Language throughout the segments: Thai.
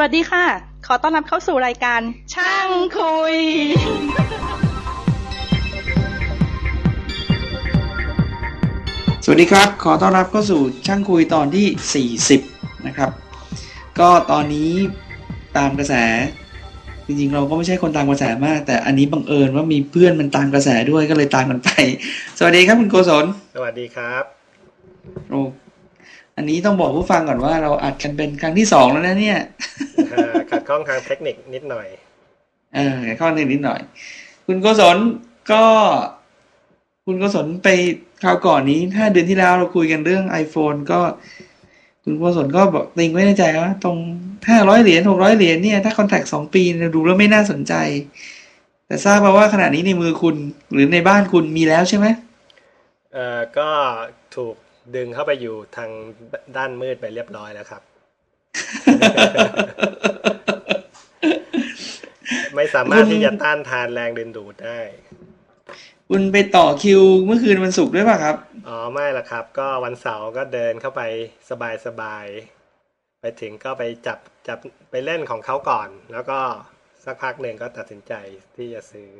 สวัสดีค่ะ ขอต้อนรับเข้าสู่รายการ ช่างคุย สวัสดีครับ ขอต้อนรับเข้าสู่ช่างคุยตอนที่ 40 นะครับ ก็ตอนนี้ตามกระแส จริงๆ เราก็ไม่ใช่คนตามกระแสมาก แต่อันนี้บังเอิญว่ามีเพื่อนมันตามกระแสด้วยก็เลยตามกันไป สวัสดีครับคุณโกศล สวัสดีครับ โอ้ อันนี้ต้องบอกผู้ฟังก่อนว่าเราอัดกันเป็นครั้งที่สองแล้วนะเนี่ยอ่าขัดข้องทางเทคนิคนิดหน่อย เออข้อหนึ่งนิดหน่อย คุณโกศลก็ คุณโกศลไปคราวก่อนนี้ห้าเดือนที่แล้วเราคุยกันเรื่อง iPhone ก็ คุณโกศลก็บอกติงไว้ในใจว่าตรงห้าร้อยเหรียญหกร้อยเหรียญเนี่ยถ้าคอนแทคสองปีเนี่ยดูแล้วไม่น่าสนใจ แต่ทราบมาว่าขณะนี้ในมือคุณหรือในบ้านคุณมีแล้วใช่ไหมเอ่อก็ถูก ดึงเข้าไปอยู่ทางด้านมืดไปเรียบร้อยแล้วครับ ไม่สามารถที่จะต้านทานแรงดึงดูดได้ คุณไปต่อคิวเมื่อคืนวันศุกร์ด้วยป่ะครับ อ๋อ ไม่ละครับ ก็วันเสาร์ก็เดินเข้าไปสบายสบายๆไปถึงก็ไปจับจับไปเล่นของเขาก่อน แล้วก็สักพักหนึ่งก็ตัดสินใจที่จะซื้อ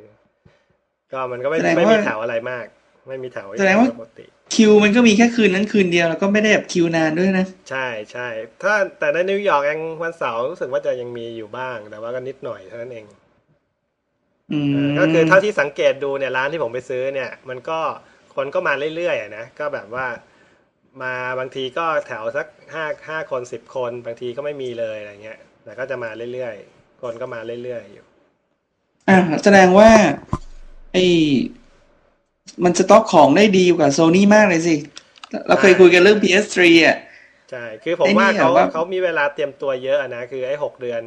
ก็มันก็ไม่แสดงว่าไม่มีแถวอะไรมาก ไม่มีแถวแสดงว่าปกติ คิวมันก็มีแค่คืนนั้นคืนเดียวแล้วก็ไม่ได้แบบคิวนานด้วยนะ ใช่ใช่ถ้าแต่ในนิวยอร์กเองวันเสาร์รู้สึกว่าจะยังมีอยู่บ้าง แต่ว่าก็นิดหน่อยเท่านั้นเองอืเอมอก็คือเท่าที่สังเกตดูเนี่ยร้านที่ผมไปซื้อเนี่ย มันก็คนก็มาเรื่อยๆอะนะก็แบบว่ามาบางทีก็แถวสักห้าห้าคนสิบคนบางทีก็ไม่มีเลยอะไรเงี้ย แต่ก็จะมาเรื่อยๆคนก็มาเรื่อยๆอยู่ อ่าแสดงว่าไอ้ มันสต็อกของได้ดีกว่าโซนี่มากเลยสิ เราเคยคุยกันเรื่อง PS3 อะ ใช่ คือผมไอ้นี่ว่าเขาอะว่าเขามีเวลาเตรียมตัวเยอะอะนะ คือไอ้หกเดือน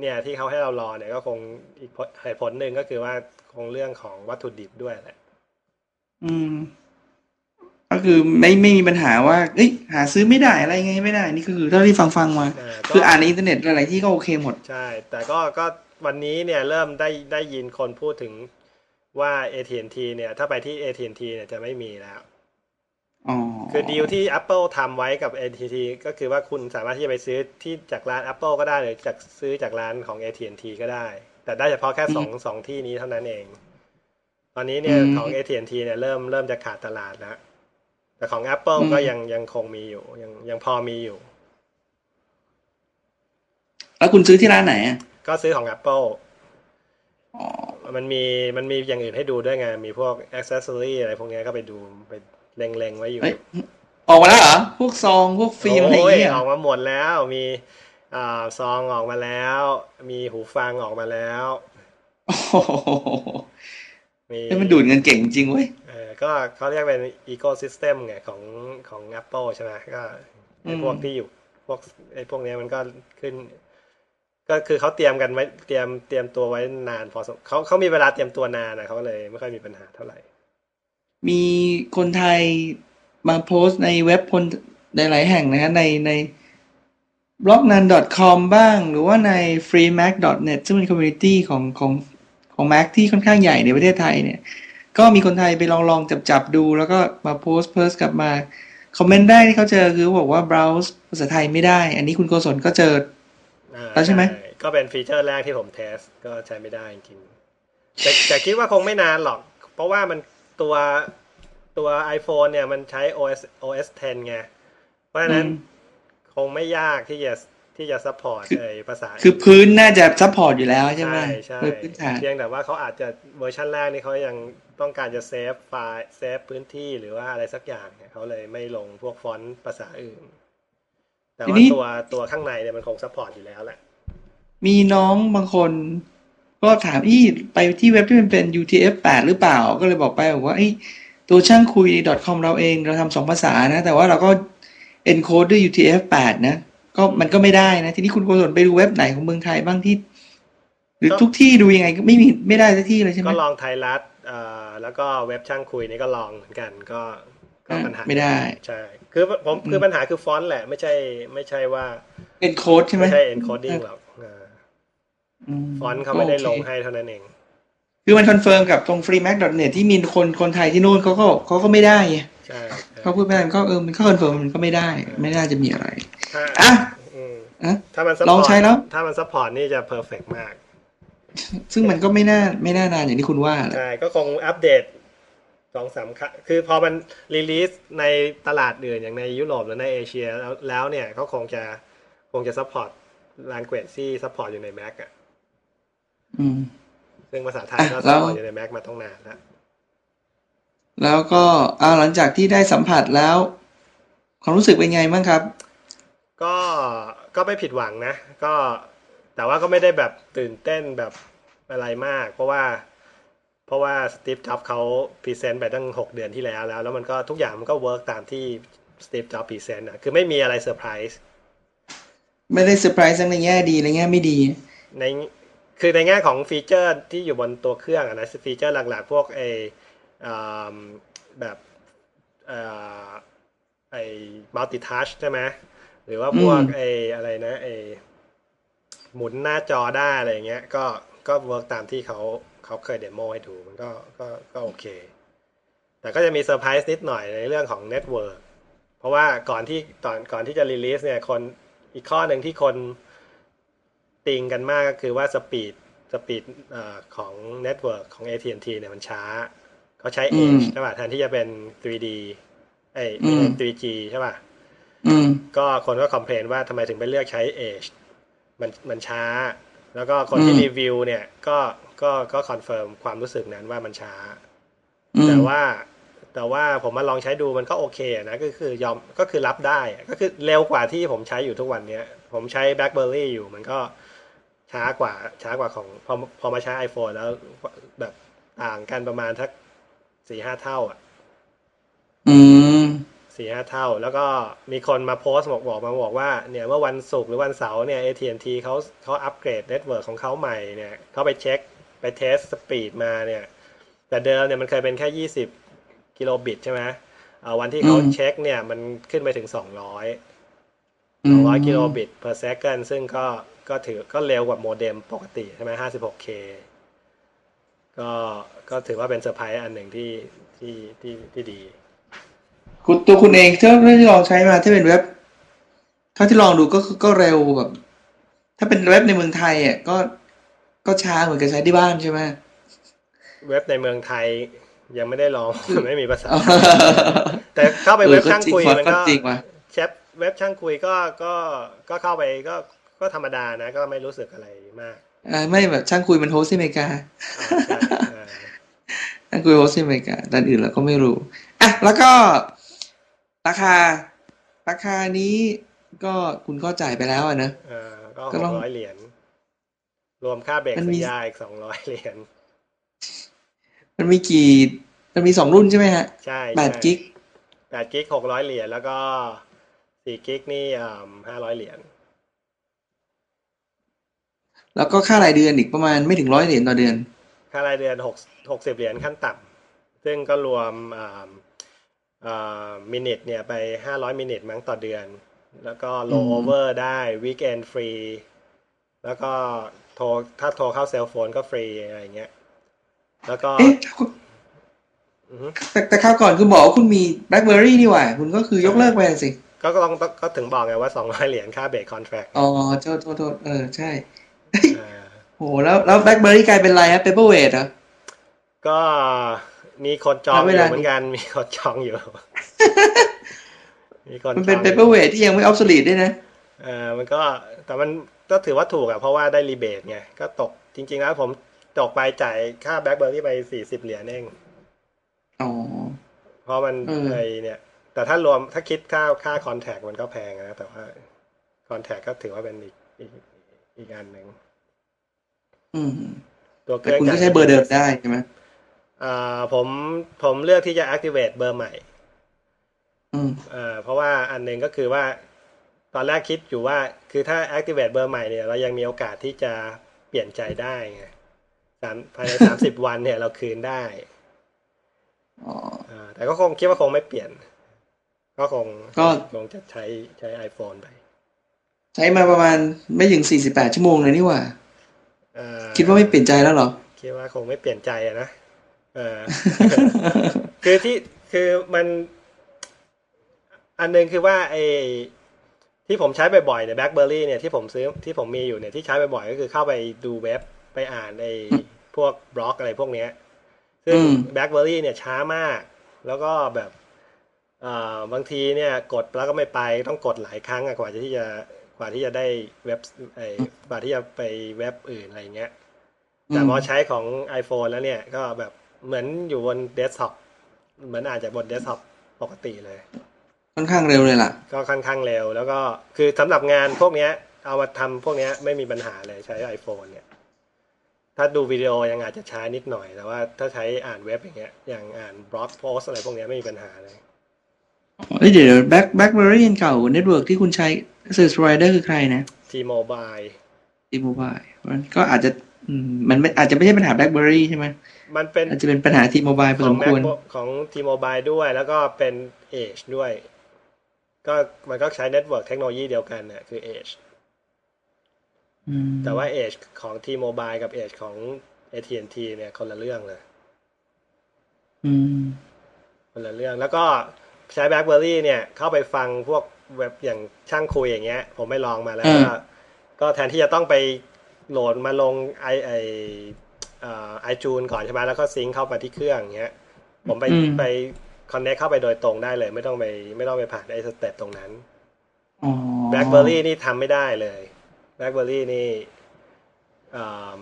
เนี่ยที่เขาให้เรารอเนี่ยก็คงอีกเหตุผลหนึ่งก็คือว่าคงเรื่องของวัตถุดิบด้วยแหละ อืม ก็คือไม่ไม่มีปัญหาว่าเอ้ยหาซื้อไม่ได้อะไรไงไม่ได้ นี่ก็คือเท่าที่ฟังฟังๆมาอ่าก็คืออ่านในอินเทอร์เน็ตอะไรที่ก็โอเคหมด ใช่ แต่ก็ก็วันนี้เนี่ยเริ่มได้ได้ยินคนพูดถึง ว่า AT&T เนี่ยถ้าไปที่ AT&T เนี่ยจะไม่มีแล้วอ๋อคือดีลที่ Apple ทำไว้กับ AT&T ก็คือว่าคุณสามารถที่จะไปซื้อที่จากร้าน Apple ก็ได้หรือจากซื้อจากร้านของ AT&T ก็ได้ แต่ได้เฉพาะแค่สองสองที่นี้เท่านั้นเอง ตอนนี้เนี่ยของ AT&T เนี่ยเริ่มเริ่มจะขาดตลาดแล้ว แต่ของ Apple ก็ยังยังคงมีอยู่ ยังยังพอมีอยู่ แล้วคุณซื้อที่ร้านไหนอะก็ซื้อของ Apple อ๋อ มันมีมันมีอย่างอื่นให้ดูด้วยไง มีพวกอ c เซสซอรี่อะไรพวกเนี้ยก็ไปดูไปเล็งๆไว้อยู่เอ้ยออกมาแล้วเหรอ พวกซอง พวกฟิล์มอะไรอย่างโอ้ยเงี้ยออกมาหมดแล้ว มีอ่าซองออกมาแล้ว มีหูฟังออกมาแล้วโอ้โหมีเฮ้ยมันดูดเงินเก่งจริงเว้ยเออก็เขาเรียกเป็นอีโค y ิสเต็มไงของของ Apple ใช่ไหมก็ไอ้อืมพวกที่อยู่พวกไอ้พวกเนี้ยมันก็ขึ้น ก็คือเขาเตรียมกันไว้เตรียมเตรียมตัวไว้นาน พอสมเขาเขามีเวลาเตรียมตัวนานนะเขาเลยไม่ค่อยมีปัญหาเท่าไหร่ มีคนไทยมาโพสต์ในเว็บคนหลายๆแห่งนะฮะในใน b l o g n a n com บ้าง หรือว่าใน freemac.net ซึ่งเป็น community ของของของ Mac ที่ค่อนข้างใหญ่ในประเทศไทยเนี่ย ก็มีคนไทยไปลองลองจับจับดู แล้วก็มาโพสต์เพิร์สกลับมา comment ได้ที่เขาเจอคือบอกว่า browse ภาษาไทยไม่ได้ อันนี้คุณโกศลก็เจอ แล้วใช่ไหม ก็เป็น feature แรกที่ผม test ก็ใช้ไม่ได้จริงๆแต่แต่คิดว่าคงไม่นานหรอก เพราะว่ามันตัวตัว iPhone เนี่ยมันใช้ OS OS 10 ไง เพราะฉะนั้นอืมคงไม่ยากที่จะที่จะ support ไอ้ภาษา คือพื้นน่าจะ support อยู่แล้วใช่ไหมใช่ใช่โดยพื้นฐานเพียงแต่ว่าเขาอาจจะเวอร์ชันแรกนี่เขายังต้องการจะ save ไฟล์ save พื้นที่หรือว่าอะไรสักอย่างเนี่ยเขาเลยไม่ลงพวกฟอนต์ภาษาอื่น แต่ทีว่านี้ตัวตัวข้างในเนี่ยมันคง support อยู่แล้วแหละ มีน้องบางคน ก็ถามอีไปที่เว็บที่มันเป็น UTF-8 หรือเปล่า ก็เลยบอกไปบอกว่าไอ้ตัวช่างคุย .com เราเองเราทำสองภาษานะ แต่ว่าเราก็ encode ด้วย UTF-8 นะ ก็มันก็ไม่ได้นะ ทีนี้คุณโกศลไปดูเว็บไหนของเมืองไทยบ้างที่ หรือก็ทุกที่ดูยังไงก็ไม่มีไม่ได้สักที่เลยใช่ไหมก็ลองไทยรัฐเอ่อแล้วก็เว็บช่างคุยนี่ก็ลองเหมือนกันก็ ก็อะปัญหาไม่ได้ใช่คือผมอืมคือปัญหาคือฟอนต์แหละ ไม่ใช่ไม่ใช่ว่า encode ใช่ไหมไม่ใช่ encoding หรอกอ่ามฟอนต์เขาไม่ได้ลงโอเคให้เท่านั้นเอง คือมัน confirm กับตรง freemac.net ที่มีคนคนไทยที่นู่นเขาก็เขาก็ไม่ได้ไงใช่ใช่เขาพูดไม่ได้มันก็เออมันก็ confirm มันก็ไม่ได้ ไม่น่าจะมีอะไรถ้าอะอืมอะถ้ามัน support ลองใช้แล้ว ถ้ามัน support นี่จะ perfect มาก ซึ่งมันก็ไม่น่าไม่น่านานอย่างที่คุณว่าแหละใช่ก็คงอัปเดต สองสามครั้งคือพอมัน release ในตลาดอื่นอย่างในยุโรปหรือในเอเชียแล้วแล้วเนี่ยเขาคงจะคงจะ support language ที่ support อยู่ใน Mac อะอืมซึ่งภาษาไทยก็อะแล้ว support อยู่ใน Mac มาต้องนานแล้วแล้วก็อ่าหลังจากที่ได้สัมผัสแล้ว ความรู้สึกเป็นไงบ้างครับ ก็ก็ไม่ผิดหวังนะ ก็แต่ว่าก็ไม่ได้แบบตื่นเต้นแบบอะไรมาก เพราะว่า เพราะว่าสตีฟจ็อบเขา present ไปตั้งหกเดือนที่แล้วแล้ว แล้วมันก็ทุกอย่างมันก็ work ตามที่สตีฟจ็อบ present อะคือไม่มีอะไรเซอร์ไพรส์ไม่ไม่ได้เซอร์ไพรส์ทั้งในแง่ดีในแง่ไม่ดี ในคือในแง่ของ feature ที่อยู่บนตัวเครื่องอะนะ feature หลักๆ พวกไออ่าแบบเอ่อไอ multi-touch ใช่ไหมหรือว่าพวกอืมไออะไรนะไอหมุนหน้าจอได้อะไรอย่างเงี้ย ก็ก็ work ตามที่เขา เขาเคย demo ให้ดูมันก็ก็ก็โอเค แต่ก็จะมีเซอร์ไพรส์นิดหน่อยในเรื่องของ network เพราะว่าก่อนที่ตอนก่อนที่จะ release เนี่ยคนอีกข้อหนึ่งที่คนติงกันมากก็คือว่า speed speed ของ network ของ AT&T เนี่ยมันช้า เขาใช้อืม Edge ใช่ป่ะแทนที่จะเป็น 3D เอ้ยอืม 3G ใช่ป่ะอืมก็คนก็ complain ว่าทำไมถึงไปเลือกใช้ Edge มันมันช้า แล้วก็คนที่อืมรีวิวเนี่ยก็ ก็ก็ confirm ความรู้สึกนั้นว่ามันช้าอืมแต่ว่าแต่ว่าผมมาลองใช้ดูมันก็โอเคนะก็คือยอมก็คือรับได้อะก็คือเร็วกว่าที่ผมใช้อยู่ทุกวันเนี้ย ผมใช้ BlackBerry อยู่มันก็ช้ากว่าช้ากว่าของพอพอมาใช้ iPhone แล้วแบบต่างกันประมาณสักสี่ห้าเท่า อะ อืมสี่ห้าเท่า แล้วก็มีคนมาโพสต์บอกบอกมาบอกว่า เนี่ยเมื่อวันศุกร์หรือวันเสาร์เนี่ย AT&T เขาเขาอัปเกรด network ของเขาใหม่เนี่ยเขาไปเช็ค ไป test speed มาเนี่ย แต่เดิมเนี่ยมันเคยเป็นแค่ยี่สิบกิโลบิตใช่ไหมเอ่อวันที่เขาอืมเช็คเนี่ยมันขึ้นไปถึงสองร้อยอืมสองร้อยกิโลบิต per second ซึ่งก็ก็ถือก็เร็วกว่าโมเด็มปกติใช่ไหมห้าสิบหก K ก็ก็ถือว่าเป็นเซอร์ไพรส์อันหนึ่งที่ที่ที่ที่ดี คุณตัวคุณเองเท่าที่ลองใช้มาที่เป็นเว็บเท่าที่ลองดูก็คือก็เร็วแบบ ถ้าเป็นเว็บในเมืองไทยอะก็ ก็ช้าเหมือนกับใช้ที่บ้านใช่ไหมเว็บในเมืองไทยยังไม่ได้ลองไม่มีภาษาอ๋อแต่เข้าไปเว็บช่างคุยเออมันก็ก็จริงว่ะแชทเว็บช่างคุยก็ก็ก็เข้าไปก็ก็ธรรมดานะ ก็ไม่รู้สึกอะไรมากอ่าไม่แบบช่างคุยมัน host ที่อเมริกาอ่าใช่เออช่างคุย host ที่อเมริกาด้านอื่นเราก็ไม่รู้อะแล้วก็ราคา ราคานี้ก็คุณก็จ่ายไปแล้วอะนะเออก็ก็หต้กองร้อยเหรียญ รวมค่าเบรกมันสัมีญญาอีกสองร้อยเหรียญมันมีกี่ มันมีสองรุ่นใช่ไหมฮะ ใช่แปดกิกแปดกิกหกร้อยเหรียญแล้วก็สี่กิกนี่ห้าร้อยเหรียญแล้วก็ค่ารายเดือนอีกประมาณไม่ถึงร้อยเหรียญต่อเดือน ค่ารายเดือนหกหกสิบเหรียญขั้นต่ำซึ่งก็รวม minute เนี่ยไปห้าร้อย minute มั้งต่อเดือน แล้วก็โลอืม over ได้ weekend ฟรีแล้วก็ โทรถ้าโทรเข้า cell phone ก็ฟรีอะไรอย่างเงี้ย แล้วก็เอ๊ะอือฮึแต่แต่คราวก่อนคุณบอกว่าคุณมี BlackBerry นี่หว่า คุณก็คือยกเลิกไปสิก็ก็ต้องก็ถึงบอกไงว่าสองร้อยเหรียญค่า break contractอ๋อโทษโทษโทษเออ ใช่โหแล้วแล้ว BlackBerry กลายเป็นอะไรฮะ Paperweight เหรอ ก็มีคนจองแล้วอเวยู่ลาเหมือนกันมีคนจองอยู่ มีคนมันเป็นจองอยู่ Paperweight ที่ยังไม่ obsolete ด้วยนะ เออมันก็แต่มัน ก็ถือว่าถูกอะเพราะว่าได้รีเบทไง ก็ตกจริง ๆ แล้วผมตกไปจ่ายค่าแบล็คเบอร์รี่ไปสี่สิบเหรียญเองอ๋อเพราะมันเออไอเนี่ย แต่ถ้ารวมถ้าคิดค่าค่าคอนแทคมันก็แพงนะ แต่ว่าคอนแทคก็ถือว่าเป็นอีกอีกอีกอันหนึ่งอืม ตัวเคแต่รื่องคุณก็ใช้เบอร์เดิมได้ใช่ไหมอ่าผมผมเลือกที่จะ activate เบอร์ใหม่ อืมอ่าเพราะว่าอันหนึ่งก็คือว่า ตอนแรกคิดอยู่ว่าคือถ้า activate เบอร์ใหม่เนี่ย เรายังมีโอกาสที่จะเปลี่ยนใจได้ไงสามภายในสามสิบวันเนี่ยเราคืนได้อ๋ออ่าแต่ก็คงคิดว่าคงไม่เปลี่ยน ก็คงก็คงจะใช้ใช้ iPhone ไป ใช้มาประมาณไม่ถึง48ชั่วโมงเลยนี่หว่าอ่คิดว่าไม่เปลี่ยนใจแล้วเหรอ คิดว่าคงไม่เปลี่ยนใจอะนะเออคือที่คือมัน อันหนึ่งคือว่าไอ ที่ผมใช้บ่อยๆใน BlackBerry เนี่ยที่ผมซื้อที่ผมมีอยู่เนี่ยที่ใช้บ่อยๆก็คือเข้าไปดูเว็บไปอ่านในพวกบล็อกอะไรพวกเนี้ย ซึ่งอืม BlackBerry เนี่ยช้ามาก แล้วก็แบบอ่าบางทีเนี่ยกดแล้วก็ไม่ไปต้องกดหลายครั้งอะกว่าที่จะกว่าที่จะได้เว็บไอ้กว่าที่จะไปเว็บอื่นอะไรเงี้ย แต่พอใช้ของ iPhone แล้วเนี่ยก็แบบเหมือนอยู่บนเดสก์ท็อปเหมือนอ่านจากบนเดสก์ท็อปปกติเลย ค่อนข้างเร็วเลยล่ะ ก็ค่อนข้างเร็ว แล้วก็คือสำหรับงานพวกเนี้ย เอามาทำพวกเนี้ยไม่มีปัญหาเลยใช้ iPhone เนี่ย ถ้าดูวิดีโอยังอาจจะช้านิดหน่อย แต่ว่าถ้าใช้อ่านเว็บอย่างเงี้ย อย่างอ่านบล็อกโพสอะไรพวกเนี้ยไม่มีปัญหาเลยเอ้ยเดี๋ยวแบ็คแบ็คเบอรี่เก่าเน็ตเวิร์กที่คุณใช้สื่อสไลเดอร์คือใครนะ T-Mobile ทีโมบายมันก็อาจจะอืมมันไม่อาจจะไม่ใช่ปัญหาแบ็คเบอรี่ใช่ไหมมันเป็นอาจจะเป็นปัญหาทีโมบายพอขสองมแมควรของ T-Mobile ด้วยแล้วก็เป็น Edge ด้วย ก็มันก็ใช้ network technology เดียวกันน่ะคือ Edge อืมแต่ว่า Edge ของ T-Mobile กับ Edge ของ AT&T เนี่ยคนละเรื่องเลยอืมคนละเรื่อง แล้วก็ใช้ BlackBerry เนี่ย เข้าไปฟังพวกเว็บอย่างช่างคุยอย่างเงี้ย ผมไปลองมาแล้วอ่าก็ก็แทนที่จะต้องไปโหลดมาลงไอไอไอจูนก่อนใช่ไหมแล้วก็ sync เข้ามาที่เครื่องอย่างเงี้ย ผมไปไป connect เข้าไปโดยตรงได้เลย ไม่ต้องไปไม่ต้องไปผ่านไอ้ step ตรงนั้นอ๋อ BlackBerry นี่ทำไม่ได้เลย BlackBerry นี่อ่า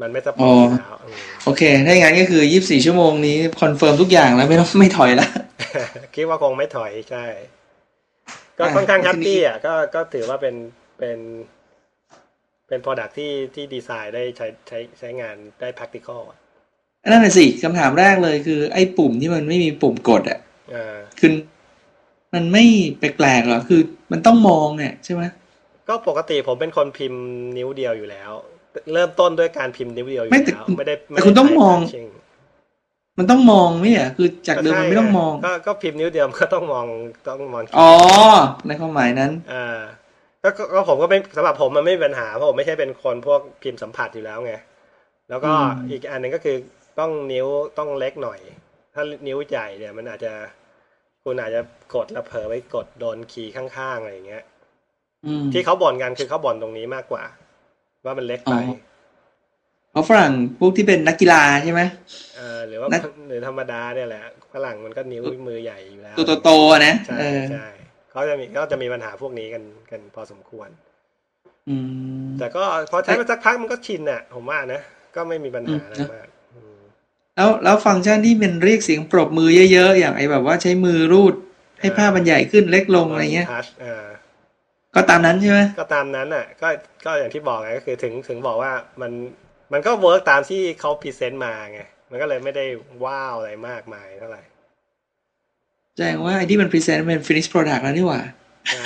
มันไม่ support อยู่แล้วอืมโอเค ถ้าอย่างนั้นก็คือยี่สิบสี่ชั่วโมงนี้ confirm ทุกอย่างแล้วไม่ต้องไม่ถอยละคิดว่าคงไม่ถอยใช่ ก็อ่าค่อนข้างแฮปทีนี้ปี้อะก็ก็ถือว่าเป็นเป็น เป็น product ที่ที่ดีไซน์ได้ใช้ใช้ใช้งานได้ practical อะ นั่นแหละสิคำถามแรกเลยคือ ไอ้ปุ่มที่มันไม่มีปุ่มกดอะอ่าคือมันไม่แปลกๆหรอคือ มันต้องมองเนี่ยใช่ไหมก็ปกติผมเป็นคนพิมพ์นิ้วเดียวอยู่แล้ว เริ่มต้นด้วยการพิมพ์นิ้วเดียวอยู่ไม่แต่แล้วไม่ได้แต่คุณต้องมองไได้ touching มันต้องมองไม่อะคือจากเดิมมันไม่ต้องมอง ก็ก็พิมพ์นิ้วเดียวมันก็ต้องมองต้องมองอ๋อในความหมายนั้นอ่าก็ก็ก็ผมก็ไม่สำหรับผมมันไม่มีปัญหาเพราะผมไม่ใช่เป็นคนพวกพิมพ์สัมผัสอยู่แล้วไงแล้วก็อืมอีกอันหนึ่งก็คือ ต้องนิ้วต้องเล็กหน่อย ถ้านิ้วใหญ่เนี่ย มันอาจจะคุณอาจจะกดแล้วเผลอไปกดโดนคีย์ข้างๆอะไรอย่างเงี้ยอืมที่เขาบ่นกันคือเขาบ่นตรงนี้มากกว่า ว่ามันเล็กไปอ๋อเพราะฝรั่งพวกที่เป็นนักกีฬาใช่ไหมเออหรือว่านักหรือธรรมดาเนี่ยแหละฝรั่งมันก็นิ้วมือใหญ่อยู่แล้ว ตัวโตๆอะนะใช่เออใช่เขาจะมีก็จะมีปัญหาพวกนี้กันกันพอสมควร อืมแต่ก็พอใช้มาสักพักมันก็ชินอะ ผมว่านะก็ไม่มีปัญหาอะไรอืมมากอืม แล้วแล้วฟังก์ชันที่เป็นเรียกเสียงปรบมือเยอะๆ อย่างไอ้แบบว่าใช้มือรูด ให้ภาพมันใหญ่ขึ้นเล็กลงอะไรเงี้ย touch อ่าก็ตามนั้นใช่ไหมก็ตามนั้นอะ ก็ก็อย่างที่บอกไงก็คือถึงถึงบอกว่ามันมันก็ work ตามที่เขา present มาไงมันก็เลยไม่ได้ wow อะไรมากมายเท่าไหร่แสดงว่าไอ้ที่มัน present เป็น finish product แล้วนี่หว่าใช่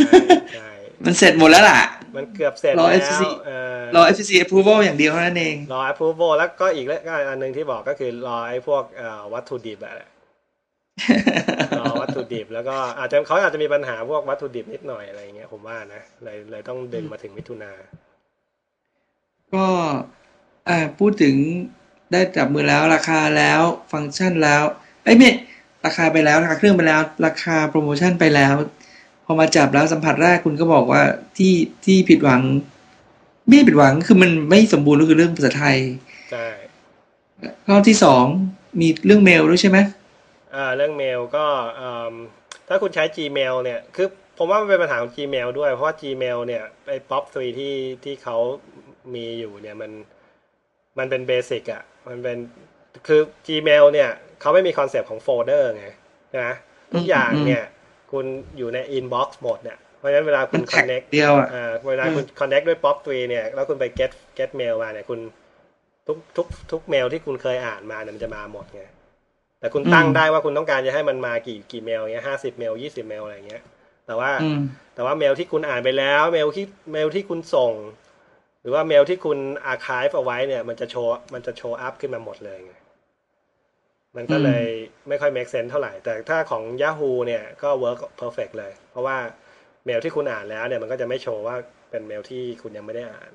ใช่ มันเสร็จหมดแล้วล่ะ มันเกือบเสร็จรอแล้ว FCC เออรอ FCC approval อย่างเดียวเท่านั้นเอง รอ approval แล้วก็อีกแล้วก็อันหนึ่งที่บอกก็คือรอไอ้พวกเอ่อวัตถุดิบอะแหละรอวัตถุดิบแล้วก็อาจจะเขาอาจจะมีปัญหาพวกวัตถุดิบนิดหน่อยอะไรอย่างเงี้ยผมว่านะเลยเลยต้องดึงมาถึงมิถุนา ก็อ่าพูดถึงได้จับมือแล้วราคาแล้วฟังก์ชันแล้วไอ้ยไม่ราคาไปแล้วราคาเครื่องไปแล้ว ราคาโปรโมชั่นไปแล้ว พอมาจับแล้วสัมผัสแรกคุณก็บอกว่าที่ที่ผิดหวัง ไม่ผิดหวังคือมันไม่สมบูรณ์ก็คือเรื่องภาษาไทยใช่ข้อที่สองมีเรื่องเมลด้วยใช่ไหมอ่าเรื่องเมลก็เอิ่มถ้าคุณใช้ Gmail เนี่ยคือผมว่ามันเป็นปัญหาของ Gmail ด้วย เพราะว่า Gmail เนี่ยไอ้ POP 3ที่ที่เขามีอยู่เนี่ยมันมันเป็น basic อะมันเป็นคือ Gmail เนี่ยเขาไม่มี concept ของโฟลเดอร์ไงนะทุกอย่างเนี่ย คุณอยู่ใน inbox หมดเนี่ยเพราะฉะนั้นเวลาคุมัณน tag connect เดียวอะอ่าเวลาคุณ connect ด้วย POP 3เนี่ยแล้วคุณไป get get mail มาเนี่ยคุณทุกทุกทุกเมลที่คุณเคยอ่านมาเนี่ยมันจะมาหมดไงแต่คุณตั้งอืมได้ว่าคุณต้องการจะให้มันมากี่กี่เมลเงี้ยห้าสิบเมลยี่สิบเมลอะไรเงี้ย แต่ว่าอืมแต่ว่าเมลที่คุณอ่านไปแล้ว เมลที่เมลที่คุณส่ง หรือว่าเมลที่คุณอาร์คายเอาไว้เนี่ย มันจะโชว์มันจะ show up ขึ้นมาหมดเลยไง มันก็เลยไม่ค่อย make sense เท่าไหร่ แต่ถ้าของ Yahoo เนี่ยก็ work perfect เลย เพราะว่าเมลที่คุณอ่านแล้วเนี่ยมันก็จะไม่โชว์ว่าเป็นเมลที่คุณยังไม่ได้อ่าน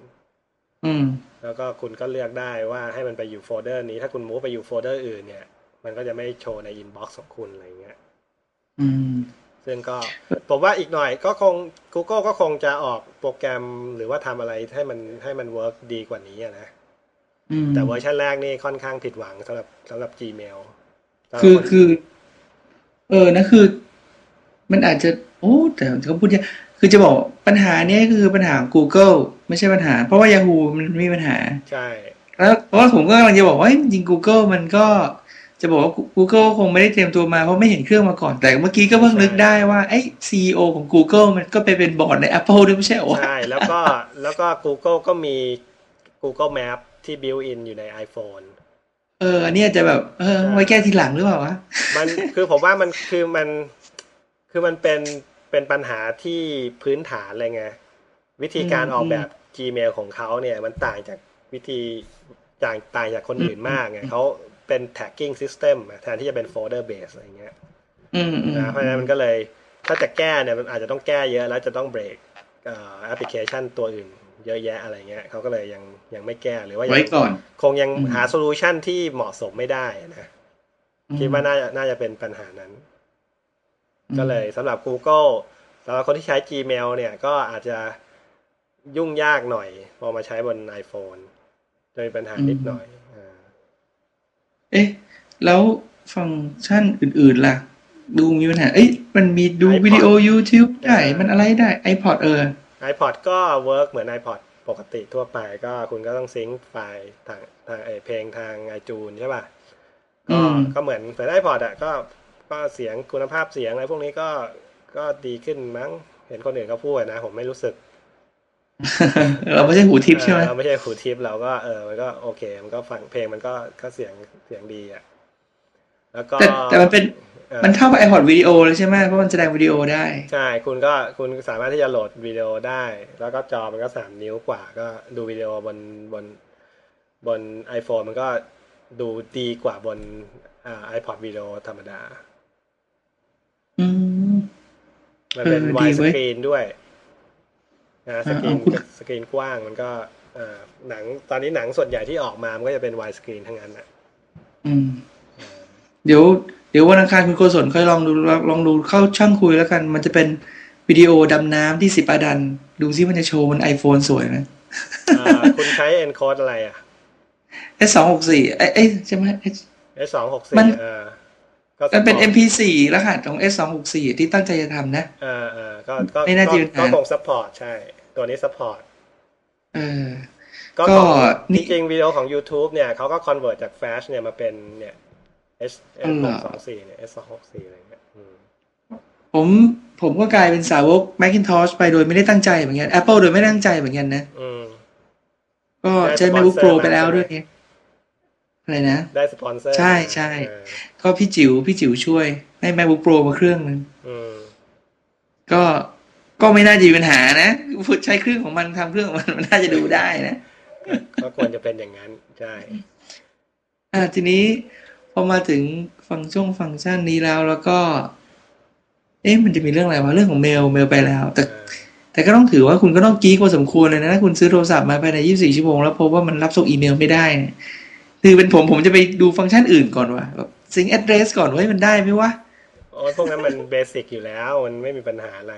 อืม แล้วก็คุณก็เลือกได้ว่าให้มันไปอยู่โฟลเดอร์นี้ ถ้าคุณ move ไปอยู่โฟลเดอร์อื่นเนี่ย มันก็จะไม่โชว์ใน inbox ของคุณอะไรเงี้ย อืม ซึ่งก็ผมว่าอีกหน่อยก็คง Google ก็คงจะออกโปรแกรมหรือว่าทำอะไรให้มันให้มัน work ดีกว่านี้อะนะอืม แต่เวอร์ชันแรกนี่ค่อนข้างผิดหวังสำหรับสำหรับ Gmail สำหรับคือนคือ เออนะคือ มันอาจจะ โอ้แต่เขาพูดเนี่ยคือจะบอกปัญหาเนี้ยคือปัญหาของ Google ไม่ใช่ปัญหา เพราะว่า Yahoo มันไม่มีปัญหา ใช่ แล้วเพราะว่าผมก็กำลังจะบอกว่าเฮ้ยจริง Google มันก็จะบอกว่า Google คงไม่ได้เตรียมตัวมาเพราะไม่เห็นเครื่องมาก่อน แต่เมื่อกี้ก็เพิ่งนึกได้ว่าไอ้ CEO ของ Google มันก็ไปเป็นบอร์ดใน Apple ด้วยไม่ใช่เหรอวะใช่ แล้วก็แล้วก็ Google ก็มี Google Map ที่ built in อยู่ใน iPhone เอออันนี้อาจจะแบบ เออไว้แก้ทีหลังหรือเปล่าวะมันคือผมว่ามันคือมันคือมันเป็นเป็นปัญหาที่พื้นฐานเลยไง วิธีการอืมออกแบบ Gmail ของเขาเนี่ย มันต่างจากวิธีต่างต่างจากคนอื่นมากไงเขาเป็น tagging system อะแทนที่จะเป็น folder base อะไรเงี้ยอืมอืมนะเพราะฉะนั้นมันก็เลยถ้าจะแก้เนี่ยมันอาจจะต้องแก้เยอะแล้วจะต้องเบรกแอปพลิเคชันตัวอื่น เยอะแยะอะไรเงี้ยเขาก็เลยยังยังไม่แก้หรือว่ายังไว้ก่อนคงยังอืมหา solution ที่เหมาะสมไม่ได้นะคิดว่าน่าจะน่าจะเป็นปัญหานั้น ก็เลยสำหรับ Google สำหรับคนที่ใช้ Gmail เนี่ยก็อาจจะยุ่งยากหน่อยพอมาใช้บน iPhone จะมีปัญหานิดหน่อยอ่าเอ๊ะ แล้วฟังก์ชันอื่น ๆ ล่ะ ดูมีปัญหา เอ้ยมันมีดู iPod วิดีโอ YouTube ได้อ่ามัมันอะไรได้ iPod เออ iPod ก็เวิร์กเหมือน iPod ปกติทั่วไปก็คุณก็ต้องซิงค์ไฟล์ทางทางเอ่อเพลงทาง iTunes ใช่ป่ะอืก็มก็เหมือนเหมือน iPod อะก็ก็เสียงคุณภาพเสียงอะไรพวกนี้ก็ก็ดีขึ้นมั้ง เห็นคนอื่นเขาพูดนะ ผมไม่รู้สึก เราไม่ใช่หูทิพย์ใช่ไหมเออเราไม่ใช่หูทิพย์เราก็เออมันก็โอเค มันก็ฟังเพลงมันก็ก็เสียงเสียงดีอะแล้วก็แต่แต่มันเป็นเออ มันเท่ากับ iPod วิดีโอเลยใช่ไหมเพราะมันแสดงวิดีโอได้ ใช่ คุณก็คุณสามารถที่จะโหลดวิดีโอได้ แล้วก็จอมันก็สามนิ้วกว่า ก็ดูวิดีโอบนบนบน iPhone มันก็ดูดีกว่าบนอ่า iPod วิดีโอธรรมดา อืม มันเป็นเออวาดียสเว้ยกรีนด้วยนะสกรีนอ่าคุณสกรีนกว้างมันก็อ่าหนังตอนนี้หนังส่วนใหญ่ที่ออกมา มันก็จะเป็นวายสกรีนทั้งนั้นอะอืมเดี๋ยว เดี๋ยววันอังคารคุณโกศลค่อยลองดูลองลองดูเข้าช่างคุยแล้วกัน มันจะเป็นวิดีโอดำน้ำที่สิบอดัน ดูซิมันจะโชว์บน iPhone สวยไหมอ่าคุณใช้ encode อะไรอะ S สองหกสี่เอ้ยใช่ไหม S สองหกมัสี่นเออก็มันเป็น support MP4 รหัสของ S สองหกสี่ที่ตั้งใจจะทำนะเออเออก็ก็ไม่น่าจะก็มีปัญหาก็คง support ใช่ ตัวนี้ support เออก็ก็ของนี่จริงๆวิดีโอของ YouTube เนี่ยเขาก็ convert จาก Flash เนี่ยมาเป็นเนี่ย S อ๋อเหรอสองสี่เนี่ย S สองหกสี่อะไรเงี้ยอืมผมผมก็กลายเป็นสาวก Macintosh ไปโดยไม่ได้ตั้งใจเหมือนกัน Apple โดยไม่ได้ตั้งใจเหมือนกันนะอืมก็ใช้ได้ MacBook สปอน Pro เซอร์ไปแล้วมาด้วยไงอะไรนะ ได้สปอนเซอร์ ใช่ใช่เออก็พี่จิ๋วพี่จิ๋วช่วยได้ MacBook Pro มาเครื่องนึงอืมก็ก็ไม่น่าจะมีปัญหานะใช้เครื่องของมันทำเครื่องของมันมันน่าจะดูได้นะก็ควรจะเป็นอย่างนั้น ใช่อ่าทีนี้ พอมาถึงฟังก์ชันฟังก์ชันนี้แล้วแล้วก็ เอ๊ะมันจะมีเรื่องอะไรวะเรื่องของเมลเมลไปแล้ว แต่เออแต่ก็ต้องถือว่าคุณก็ต้องกีกพอสมควรเลยนะถ้าคุณซื้อโทรศัพท์มาภายใน 24 ชั่วโมงแล้วพบว่ามันรับส่งอีเมลไม่ได้เนี่ยคือเป็นผมผมจะไปดูฟังก์ชันอื่นก่อนว่ะแบบซิง address ก่อนว่ามันได้ไหมวะโอ้ยพวกนั้นมันเบสิกอยู่แล้วมันไม่มีปัญหาอะไร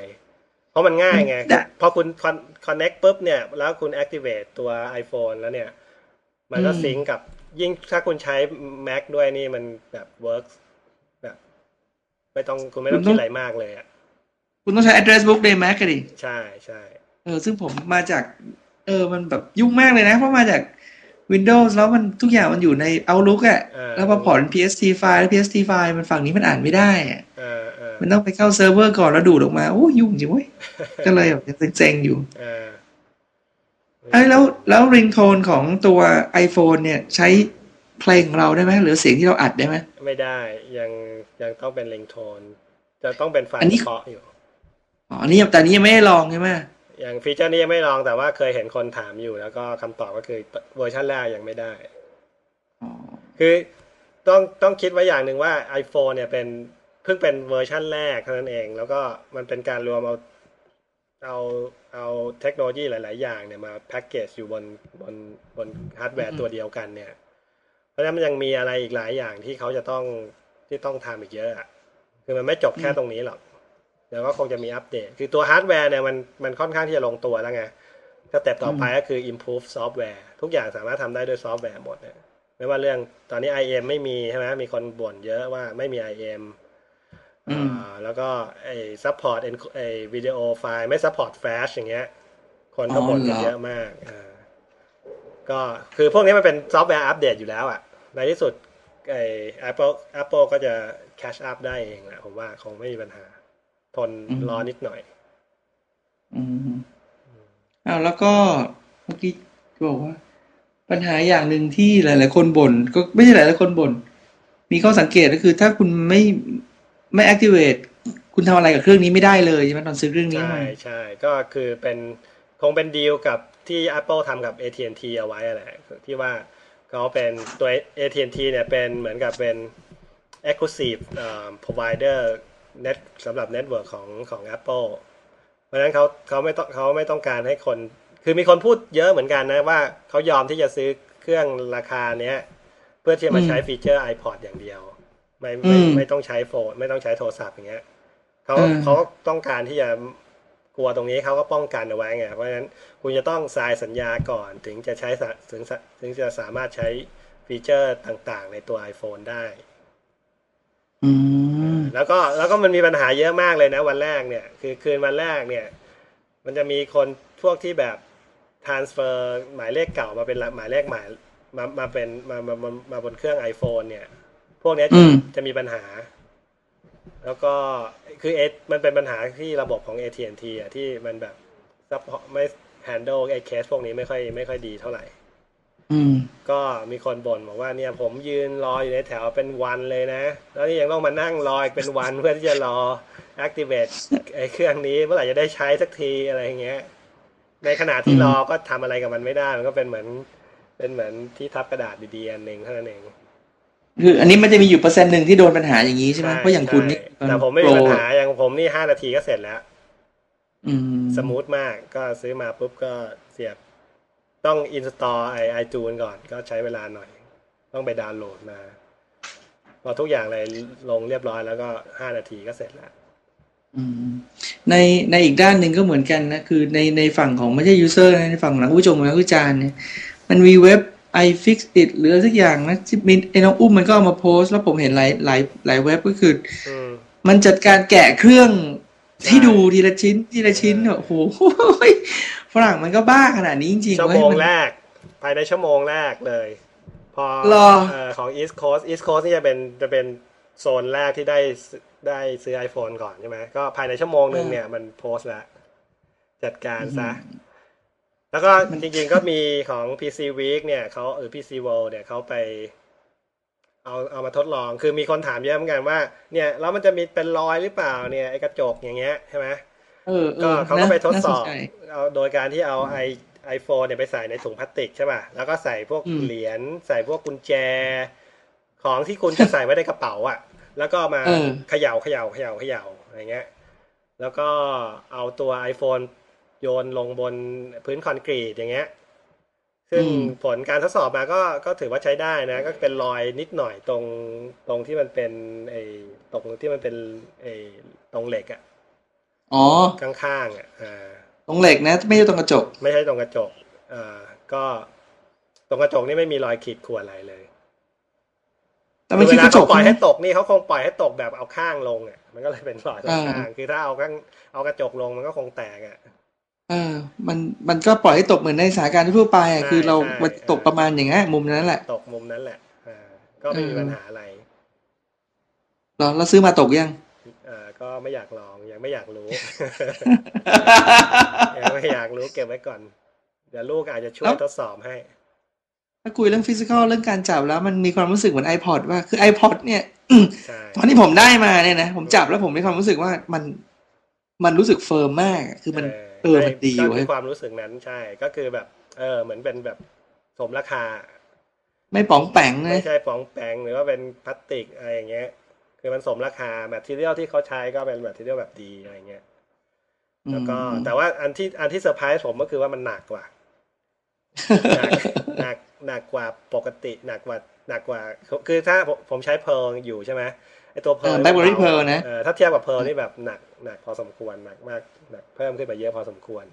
เพราะมันง่ายไงได้พอคุณ con- connect ปุ๊บเนี่ย แล้วคุณ activate ตัว iPhone แล้วเนี่ย มันก็อืมซิงก์กับ ยิ่งถ้าคุณใช้ Mac ด้วยนี่มันแบบ works แบบไม่ต้องคุณไม่ต้องคิดอะไรมากเลยอะ คุณต้องใช้ address book ใน Mac กันดิ ใช่ใช่เออ ซึ่งผมมาจาก เออ มันแบบยุ่งมากเลยนะ เพราะมาจาก Windows แล้วมันทุกอย่างมันอยู่ใน Outlook อะเออแล้วพอ port PST ไฟล์แล้ว PST ไฟล์มันฝั่งนี้มันอ่านไม่ได้อะเออเออมันต้องไปเข้าเซิร์ฟเวอร์ก่อนแล้วดูดออกมา โอ้ยุ่งจริงเว้ย ก็เลยแบบยังเซ็งๆอยู่ เออไอ้ยแล้วแล้วริงโทนของตัว iPhone เนี่ยใช้เพลงของเราได้ไหมหรือเสียงที่เราอัดได้ไหมไม่ได้ยังยังต้องเป็น ringtone จะต้องเป็นไฟล์อันนี้เฉพาะอยู่อ๋ออันนี่แต่อันนี้ยังไม่ได้ลองใช่ไหมอย่าง feature นี้ยังไม่ลองแต่ว่าเคยเห็นคนถามอยู่ แล้วก็คำตอบก็คือเวอร์ชันแรกยังไม่ได้อ๋อคือต้องต้องคิดไว้อย่างหนึ่งว่า iPhone เนี่ยเป็นเพิ่งเป็นเวอร์ชันแรกเท่านั้นเอง แล้วก็มันเป็นการรวมเอาเอา เอาเทคโนโลยีหลาย ๆ อย่างเนี่ยมาแพ็กเกจอยู่บนบนบนฮาร์ดแวร์ตัวเดียวกันเนี่ย เพราะฉะนั้นมันยังมีอะไรอีกหลายอย่างที่เขาจะต้องที่ต้องทำอีกเยอะอะคือมันไม่จบแค่ตรงนี้หรอกเดี๋ยวก็คงจะมีอัปเดต คือตัวฮาร์ดแวร์เนี่ยมันมันค่อนข้างที่จะลงตัวแล้วไง step ต่อไปก็คือ improve ซอฟต์แวร์ทุกอย่างสามารถทำได้ด้วยซอฟต์แวร์หมดเนี่ยไม่ว่าเรื่องตอนนี้ IM ไม่มีใช่ไหมมีคนบ่นเยอะว่าไม่มี IM อืมอ่า แล้วก็ไอ้ support ไอ้วิดีโอไฟล์ไม่ support flash อย่างเงี้ย คนก็บ่นกันเยอะมากอ่าก็คือพวกนี้มันเป็นซอฟต์แวร์อัปเดตอยู่แล้วอะ ในที่สุดไอ้ Apple Apple ก็จะ catch up ได้เองแหละผมว่าคงไม่มีปัญหา ทนอืมรอนิดหน่อย อืมอ้าวแล้วก็เมื่อกี้บอกว่า ปัญหาอย่างหนึ่งที่หลาย ๆ คนบ่นก็ไม่ใช่หลายๆคนบ่นมีข้อสังเกตก็คือ ถ้าคุณไม่ ไม่ activate คุณทำอะไรกับเครื่องนี้ไม่ได้เลยใช่ไหมตอนซื้อเครื่องนี้ใช่มาใช่ก็คือเป็นคงเป็นดีลกับที่ Apple ทำกับ AT&T เอาไว้อะแหละที่ว่าเขาเป็นตัว AT&T เนี่ยเป็นเหมือนกับเป็น exclusive เอ่อ provider net สำหรับ network ของของ Apple เพราะฉะนั้นเขาเขาไม่ต้องเขาไม่ต้องการให้คน คือมีคนพูดเยอะเหมือนกันนะว่าเขายอมที่จะซื้อเครื่องราคาเนี้ย เพื่อที่จะมาใช้ฟีเจอร์ iPod อย่างเดียว ไม่ไม่อืมไม่ต้องใช้โฟนไม่ต้องใช้โทรศัพท์อย่างเงี้ยเขาอืมเขาต้องการที่จะกลัวตรงนี้เขาก็ป้องกันเอาไว้ไงเพราะฉะนั้นคุณจะต้องทรายสัญญาก่อน ถึงจะใช้สะถึงสะถึงจะสามารถใช้ฟีเจอร์ต่างๆ ในตัว iPhone ได้อืมแล้วก็แล้วก็มันมีปัญหาเยอะมากเลยนะ วันแรกเนี่ย คือคืนวันแรกเนี่ย มันจะมีคนพวกที่แบบ transfer หมายเลขเก่ามาเป็นหมายเลขหมายมามาเป็นมามามามาบนเครื่อง iPhone เนี่ย พวกเนี้ยอืจะมจะมีปัญหา แล้วก็คือเอมันเป็นปัญหาที่ระบบของ AT&T อะที่มันแบบซับไม่ handle ไอ้เคสพวกนี้ไม่ค่อยไม่ค่อยดีเท่าไหร่อืมก็มีคนบ่นบอกว่าเนี่ย ผมยืนรออยู่ในแถวเป็นวันเลยนะ แล้วนี่ยังต้องมานั่งรออีกเป็นวันเพื่อที่จะรอ activate ไอ้เครื่องนี้เมื่อไหร่จะได้ใช้สักทีอะไรอย่างเงี้ย ในขณะที่อืมรอก็ทำอะไรกับมันไม่ได้ มันก็เป็นเหมือน เป็นเหมือนที่ทับกระดาษดีๆอันหนึ่งเท่านั้นเอง คืออันนี้มันจะมีอยู่เปอร์เซ็นต์หนึ่งที่โดนปัญหาอย่างนี้ใช่ไหมเพราะอย่างคุณนี่ใช่แต่ผมไม่มีปัญหาอย่างผมนี่ห้านาทีก็เสร็จแล้วอืมสมูทมากก็ซื้อมาปุ๊บก็เสียบ ต้อง install ไอ iTunes ก่อนก็ใช้เวลาหน่อย ต้องไปดาวน์โหลดมาพอทุกอย่างเลยลงเรียบร้อยแล้วก็ห้านาทีก็เสร็จแล้วอืมในในอีกด้านหนึ่งก็เหมือนกันนะ คือในในฝั่งของไม่ใช่ยูเซอร์นะในฝั่งของนักวิจงนักวิจารณ์เนี่ยมันมีเว็บ iFix it หรืออะไรสักอย่างนะที่มีไอ้น้องอุ้มมันก็เอามาโพสต์แล้วผมเห็นหลายหลายหลายเว็บก็คืออืมมันจัดการแกะเครื่องใช่ที่ดูทีละชิ้นทีละชิ้นเออโอ้โหฝรั่งมันก็บ้าขนาดนี้จริงๆชั่วเว้ยโมงมันแรก ภายในชั่วโมงแรกเลยพอรอเอ่อของ East Coast East Coast นี่จะเป็นจะเป็นโซนแรกที่ได้ซื้อได้ซื้อ iPhone ก่อนใช่ไหมก็ภายในชั่วโมงหนึ่งเนี่ยมันโพสต์แล้ว จัดการซะ แล้วก็จริงๆก็มีของ PC Week เนี่ยเขาหรือ PC World เนี่ยเขาไป เอาเอามาทดลอง คือมีคนถามเยอะเหมือนกันว่า เนี่ยแล้วมันจะมีเป็นรอยหรือเปล่าเนี่ยไอ้กระจกอย่างเงี้ยใช่ไหมเออเอก็อเขาก็ไปทดสอบน่านใจเอาโดยการที่เอาไอไอโฟนเนี่ยไปใส่ในถุงพลาสติกใช่ป่ะ แล้วก็ใส่พวกอืมเหรียญใส่พวกกุญแจ ของที่คุณจะใส่ไว้ในกระเป๋าอะ แล้วก็มาเออเขย่าเขย่าเขย่าเขย่าอะไรเงี้ย แล้วก็เอาตัว iPhone โยนลงบนพื้นคอนกรีตอย่างเงี้ย ซึ่งอืมผลการทดสอบมาก็ก็ถือว่าใช้ได้นะ ก็เป็นรอยนิดหน่อยตรงตรงที่มันเป็นไอ้ตรงที่มันเป็นไอ้ตรงเหล็กอะอ๋อข้างๆอะอ่าตรงเหล็กนะ ไม่ใช่ตรงกระจก ไม่ใช่ตรงกระจกเอ่อก็ตรงกระจกนี่ไม่มีรอยขีดข่วนอะไรเลยแต่มันเวคือกลาระจเขากปล่อยให้นะตกนี่เขาคงปล่อยให้ตกแบบเอาข้างลงอะมันก็เลยเป็นรอยตรงอ่าข้าง คือถ้าเอาข้างเอากระจกลงมันก็คงแตกอะ เออ มันมันก็ปล่อยให้ตกเหมือนในสถานการณ์ทั่วไปอะใช่คือเราใช่มันตกประมาณอย่างเงี้ยมุมนั้นแหละ ตกมุมนั้นแหละอ่าก็ไม่มีเออปัญหาอะไรเหรอเราซื้อมาตกยังอ่าก็ไม่อยากลองยังไม่อยากรู้ยังไม่อยากรู้เก็บไว้ก่อนเดี๋ยวลูกอาจจะช่วยแล้วทดสอบให้ ถ้าคุยเรื่อง physical เรื่องการจับแล้วมันมีความรู้สึกเหมือน iPod ว่าคือ iPod เนี่ยใช่ตอนที่ผมได้มาเนี่ยนะผมจับแล้วผมมีความรู้สึกว่ามันมันรู้สึก firm มากอะคือมัน เออมันดีก็เว้ยมีความรู้สึกนั้นใช่ ก็คือแบบ เออ เหมือนเป็นแบบสมราคา ไม่ป๋องแปงนะไม่ใช่ป๋องแปงหรือว่าเป็นพลาสติกอะไรอย่างเงี้ย คือมันสมราคา material ที่เขาใช้ก็เป็น material แบบดีอะไรเงี้ยแล้วก็อืมแต่ว่าอันที่อันที่เซอร์ไพรส์ผมก็คือว่ามันหนักกว่าหนักหนักหนักกว่าปกติหนักกว่าหนักกว่า คือถ้าผมผมใช้ Pearl อยู่ใช่ไหม ไอตัว Pearl BlackBerry Pearl นะเออถ้าเทียบกับ Pearl นี่แบบหนักหนักพอสมควรหนักมากหนักเพิ่มขึ้นไปเยอะพอสมควร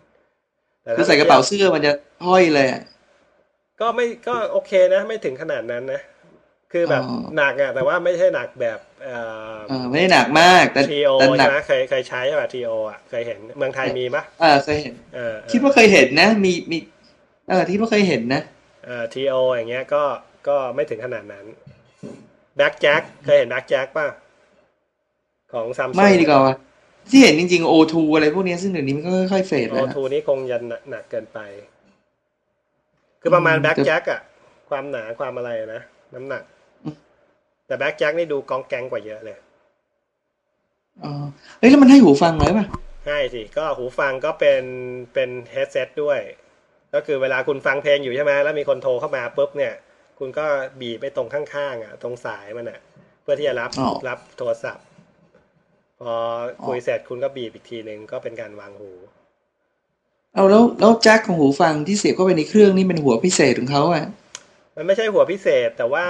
แต่คือถ้ใส่กระเป๋าเสื้อมันจะห้อยเลยอะก็ไม่ก็โอเคนะ ไม่ถึงขนาดนั้นนะ คือแบบอ๋อหนักอะแต่ว่าไม่ใช่หนักแบบเอ่อเออไม่ได้หนักมากแต่ทีโอแต่หนัใช่กไหมเคยเคยใช้ใช่ป่ะทีโออะเคยเห็นเมืองไทยมีปะเออเคยเห็นเออเออคิดว่าเคยเห็นนะ มีมีเออที่ว่าเคยเห็นนะเอ่อทีโออย่างเงี้ยก็ก็ไม่ถึงขนาดนั้น แบ็กแจ็คเคยเห็นแบ็กแจ็คป่ะ ของซัมซุงไม่ดีกว่าวะที่เห็นจริงๆ O2 อะไรพวกเนี้ยซึ่งเดี๋ยวนี้มันก็ค่อยๆเฟดโอแล้วทูนี้คงยันหนักหนักเกินไป คือประมาณอืมแบ็กแต่แจ็คอะความหนาความอะไรนะน้ำหนักอืมแต่แบ็กแจ็คนี่ดูกองแกงกว่าเยอะเลยอ๋อเฮ้ยแล้วมันให้หูฟังไหมป่ะใช่สิก็หูฟังก็เป็นเป็นเฮดเซตด้วย ก็คือเวลาคุณฟังเพลงอยู่ใช่ไหมแล้วมีคนโทรเข้ามาปุ๊บเนี่ย คุณก็บีบไปตรงข้างๆอะ ตรงสายมันอะ เพื่อที่จะรับอ๋อรับโทรศัพท์ พอคุยเสร็จคุณก็บีบอีกทีหนึ่งก็เป็นการวางหู เอาแล้วแล้วแจ็คของหูฟังที่เสียบเข้าไปในเครื่องนี่เป็นหัวพิเศษของเขาอะ มันไม่ใช่หัวพิเศษแต่ว่า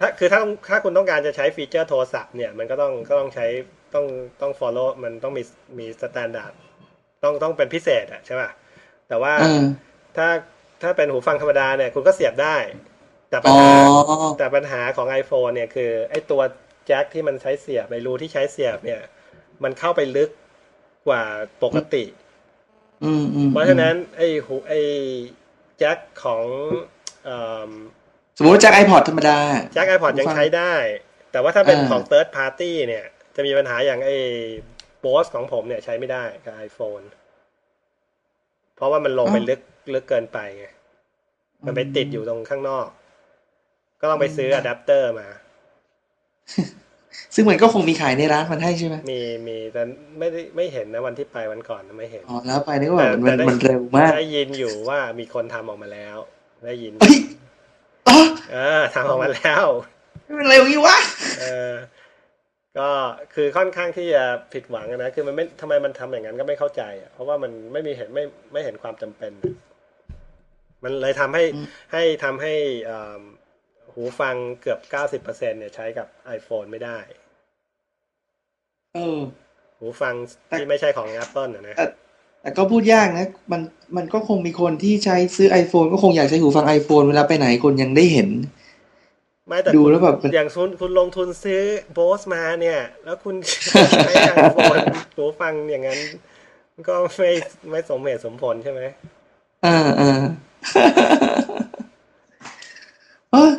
ถ้าคือถ้าถ้าคุณต้องการจะใช้ feature โทรศัพท์เนี่ย มันก็ต้องก็ต้องใช้ต้องต้อง follow มันต้องมีมี standard ต้องต้องเป็นพิเศษอะใช่ป่ะแต่ว่าเออถ้า ถ้าเป็นหูฟังธรรมดาเนี่ยคุณก็เสียบได้ แต่ปัญอ๋อหาแต่ปัญหาของ iPhone เนี่ยคือ ไอ้ตัวแจ็คที่มันใช้เสียบไอ้รูที่ใช้เสียบเนี่ย มันเข้าไปลึกกว่าปกติอืมอืมเพราะฉะนั้น ไอ้หูไอ้แจ็คของเอิ่มสมมติว่าแจ็คไอพอดธรรมดาแจ็คไอพอดหูยังฟังใช้ได้ แต่ว่าถ้าเป็นอ่าของ third party เนี่ย จะมีปัญหาอย่างไอ้ Bose ของผมเนี่ยใช้ไม่ได้กับ iPhone เพราะว่ามันลงไปลึกลึกเกินไปไงมันไปติดอยู่ตรงข้างนอก ก็ต้องไปซื้ออะแดปเตอร์มา ซึ่งมันก็คงมีขายในร้านมันให้ใช่ไหมมีมีแต่ไม่ได้ไม่เห็นนะวันที่ไปวันก่อนนะไม่เห็นอ๋อแล้วไปนี่ก็แบบมันแต่มันเร็วมากได้ยินอยู่ว่ามีคนทำออกมาแล้ว ได้ยินเฮ้ยอ๋อเออทำออกมาแล้วมันเร็วงี้วะเออ ก็คือค่อนข้างที่จะผิดหวังอะนะคือมันไม่ทำไมมันทำอย่างนั้นก็ไม่เข้าใจอะเพราะว่ามันไม่มีเห็นไม่ไม่เห็นความจำเป็น มันเลยทำให้ให้ทำให้อ่าหูฟังเกือบเก้าสิบเปอร์เซ็นเนี่ยใช้กับ iPhone ไม่ได้ เออ หูฟังที่ไม่ใช่ของ Apple นะนะแต่แต่ก็พูดยากนะ มันมันก็คงมีคนที่ใช้ซื้อ iPhone ก็คงอยากใช้หูฟัง iPhone เวลาไปไหนคนยังได้เห็น ไม่แต่ดูคุณแล้วแบบมันอย่างคุณคุณลงทุนซื้อโบสมาเนี่ย แล้วคุณใช้ไอโฟนหูฟังอย่างนั้น ก็ไม่ไม่สมเหตุสมผลใช่ไหมอ่าอ่าเออ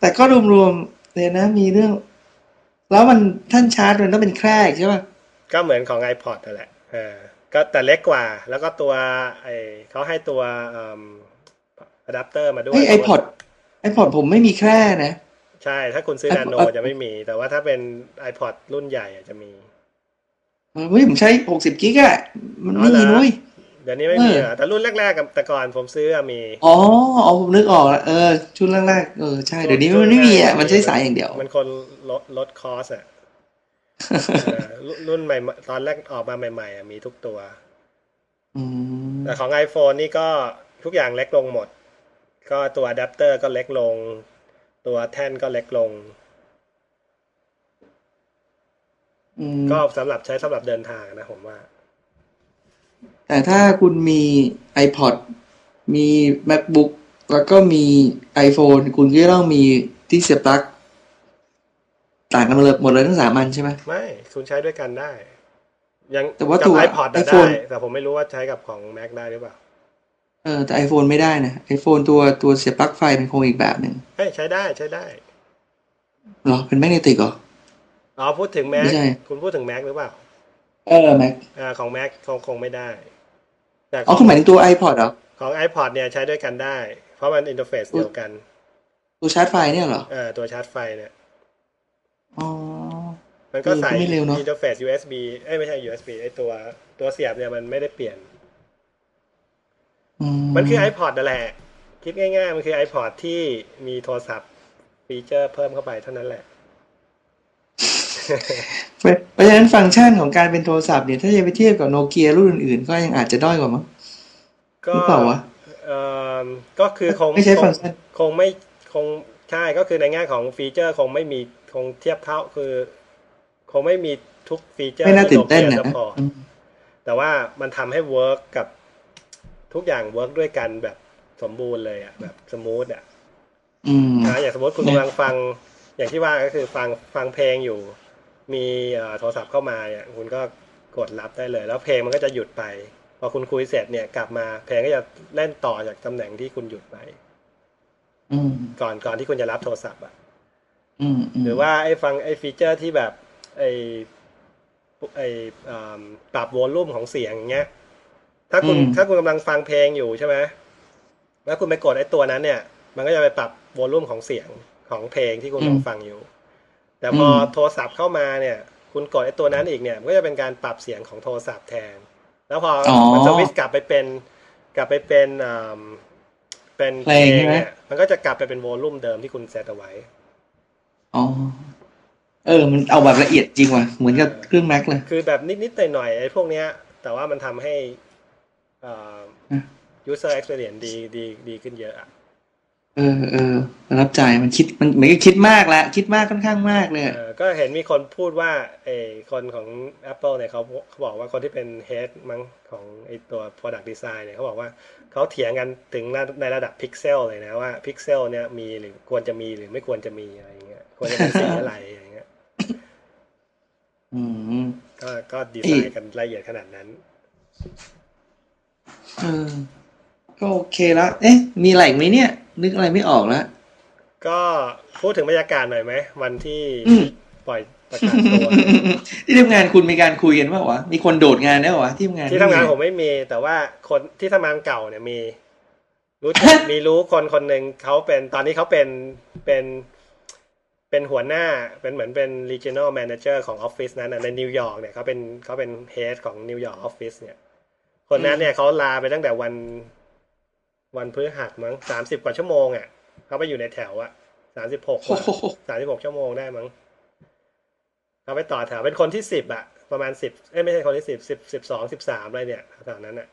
แต่ก็รวมๆเลยนะมีเรื่อง แล้วมันท่านชาร์จมันต้องเป็นแคร่ใช่ป่ะก็เหมือนของ iPod นั่นแหละเออก็แต่เล็กกว่า แล้วก็ตัวไอเขาให้ตัวอะแดปเตอร์มาด้วยเฮ้ยไอพอดไอพอดผมไม่มีแคร่นะ ใช่ ถ้าคุณซื้อ iPod นาโนจะไม่มี แต่ว่าถ้าเป็น iPod รุ่นใหญ่อะจะมีเออเฮ้ยผมใช้หกสิบกิกอะมันอ๋อไม่เหรมีอนุ้ยเดี๋ยวนี้ไม่มีเออเหรอแต่รุ่นแรกๆกับแต่ก่อนผมซื้ออะมี อ๋ออ๋อผมนึกออกแล้วเออชุดแรกๆเออใช่เดี๋ยวนี้มันไม่มีอะมันใช้สายอย่างเดียว มันคนลดลดคอสอะเออรุ่นรุ่นใหม่ตอนแรกออกมาใหม่ๆอะมีทุกตัวอืมแต่ของ iPhone นี่ก็ทุกอย่างเล็กลงหมด ก็ตัวอะแดปเตอร์ก็เล็กลง ตัวแท่นก็เล็กลงอืมก็สำหรับใช้สำหรับเดินทางนะผมว่า แต่ถ้าคุณมี iPod มี MacBook แล้วก็มี iPhone คุณก็ต้องมีที่เสียบปลั๊กต่างกันหมดเลยหมดเลยทั้งสามอันใช่ไหมไม่ คุณใช้ด้วยกันได้ ยังแต่ว่ากับตัว iPod อะได้ iPhone แต่ผมไม่รู้ว่าใช้กับของ Mac ได้หรือเปล่า เออแต่ iPhone ไม่ได้นะ iPhone ตัวตัวเสียบปลั๊กไฟมันคงอีกแบบหนึ่งเฮ้ยใช้ได้ใช้ได้เหรอเป็นแมกเนติกเหรออ๋อพูดถึง Mac ไม่ใช่ คุณพูดถึง Mac หรือเปล่าเออ Mac อ่าของ Mac คงคงไม่ได้ แต่ขอ๋อองคุณหมายถึงตัว iPod เหรอ ของ iPod เนี่ยใช้ด้วยกันได้ เพราะมันอินเทอร์เฟซเดียวกันตัวชาร์จไฟเนี่ยเหรอ เออตัวชาร์จไฟเนี่ย อ๋อ มันก็เออใส่ก็ไม่เร็วเนอะ interface USB เอ้ยไม่ใช่ USB ไอตัวตัวเสียบเนี่ยมันไม่ได้เปลี่ยนอื มันคือ iPod นั่นแหละ คิดง่าย ๆ มันคือ iPod ที่มีโทรศัพท์ feature เพิ่มเข้าไปเท่านั้นแหละเพราะฉะนั้นฟังก์ชันของการเป็นโทรศัพท์เนี่ยถ้าจะไปเทียบกับโนเกียรุ่นอื่นๆ ก็ยังอาจจะด้อยกว่ามั้งก็หรือเปล่าวะเอ่อก็คือคงไม่ใช่คฟังงก์ชันคงไม่คงใช่ก็คือในแง่ของ feature คงไม่มีคงเทียบเท่าคือ คงไม่มีทุก feature ไม่น่าตื่นเต้นที่นะโค support อืมแต่ว่ามันทำให้ work กับ ทุกอย่าง work ด้วยกันแบบสมบูรณ์เลยอะแบบ smooth อะอืมนะอย่างสมมติคุณกำลังฟัง อย่างที่ว่าก็คือฟังฟังเพลงอยู่ มีเอ่อโทรศัพท์เข้ามาเนี่ยคุณก็กดรับได้เลย แล้วเพลงมันก็จะหยุดไป พอคุณคุยเสร็จเนี่ยกลับมาเพลงก็จะเล่นต่อจากตำแหน่งที่คุณหยุดไปอืมก่อนก่อนที่คุณจะรับโทรศัพท์อะอืมมหรือว่าไอ้ฟังไอ้ feature ที่แบบ ไอ้ไอ้อ่าปรับ volume ของเสียงอย่างเงี้ย ถ้าคุณถ้าคุณกำลังฟังเพลงอยู่ใช่ไหมแล้วคุณไปกดไอ้ตัวนั้นเนี่ย มันก็จะไปปรับ volume ของเสียงของเพลงที่คุณกำลังฟังอยู่ แต่พอโทรศัพท์เข้ามาเนี่ย คุณกดไอ้ตัวนั้นอีกเนี่ยมันก็จะเป็นการปรับเสียงของโทรศัพท์แทน แล้วพอออมันสวิตช์กลับไปเป็นกลับไปเป็นอ่าเป็นเพลงใช่ไหมเนี่ยมันก็จะกลับไปเป็นวอลลุ่มเดิมที่คุณเซตเอาไว้อ๋อเออ มันเอาแบบละเอียดจริงว่ะ เหมือนกับเครื่องแม็กเลย คือแบบนิดๆหน่อยๆไอ้พวกเนี้ย แต่ว่ามันทำให้อ่าอืม user experience ดีดีดีขึ้นเยอะอะเออเออประทับใจมันคิดมันเหมือนกับคิดมากละคิดมากค่อนข้างมากเลยเออก็เห็นมีคนพูดว่าไอ้คนของ Apple เนี่ยเขาเขาบอกว่าคนที่เป็น head มั้งของไอ้ตัว product design เนี่ยเขาบอกว่าเขาเถียงกันถึงในระดับพิกเซลเลยนะว่าพิกเซลเนี่ยมีหรือควรจะมีหรือไม่ควรจะมีอะไรอย่างเงี้ยควรจะเป็นสีอะไรอย่างเงี้ยอืมก็ก็ดีไซน์กันละเอียดขนาดนั้น เออก็โอเคแล้วเอ๊ะ มีอะไรอีกไหมเนี่ย นึกอะไรไม่ออกแล้วก็พูดถึงบรรยากาศหน่อยไหมวันที่อืมปล่อยประกาศตัวที่ทำงานคุณมีการคุยกันว่าวะมีคนโดดงานได้วะที่ทำงานที่ทำงานผมไม่มีแต่ว่าคนที่ทำงานเก่าเนี่ยมีรู้จักมีรู้คนคนหนึ่งเขาเป็นตอนนี้เขาเป็นเป็นเป็นหัวหน้าเป็นเหมือนเป็น regional manager ของออฟฟิศนั้นน่ะในนิวยอร์กเนี่ยเขาเป็นเขาเป็น head ของนิวยอร์กออฟฟิศเนี่ย คนนั้นเนี่ยเขาลาไปตั้งแต่วัน วันพฤหัสมั้งสามสิบกว่าชั่วโมงอะเขาไปอยู่ในแถวอะสามสิบหกโอ้โหสามสิบหกชั่วโมงได้มั้งเขาไปต่อแถวเป็นคนที่สิบอะประมาณสิบเอ้ยไม่ใช่คนที่สิบสิบสิบสองสิบสามอะไรเนี่ยแถวนั้นอะ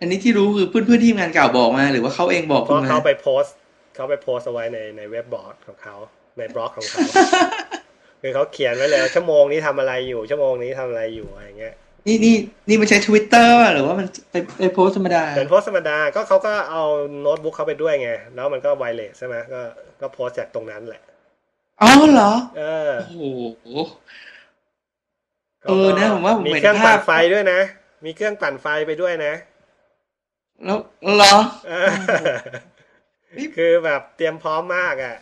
อันนี้ที่รู้คือเพื่อนเพื่อนๆที่ทำงานเก่าบอกมา หรือว่าเขาเองบอกเพคุณราะมาเขาไปโพสต์เขาไปโพสต์เอาไว้ในในเว็บบอร์ดของเขาในบล็อกของเขาคือเขาเขียนไว้เลยว่าชั่วโมงนี้ทำอะไรอยู่ชั่วโมงนี้ทำอะไรอยู่อะไรเงี้ย นี่นี่นี่มันใช้ทวิตเตอร์หรือว่ามันไปไปโพสต์ธรรมดาเป็นโพสต์ธรรมดาก็เขาก็เอาโน้ตบุ๊กเขาไปด้วยไง แล้วมันก็ wireless ใช่ไหมก็ก็โพสต์จากตรงนั้นแหละอ๋อเหรอเออโอ้โหเออนะผมว่าผมมีเห็นเครื่องภาพปั่นไฟด้วยนะ มีเครื่องปั่นไฟไปด้วยนะ แล้วเหรอเออคือแบบเตรียมพร้อมมากอะ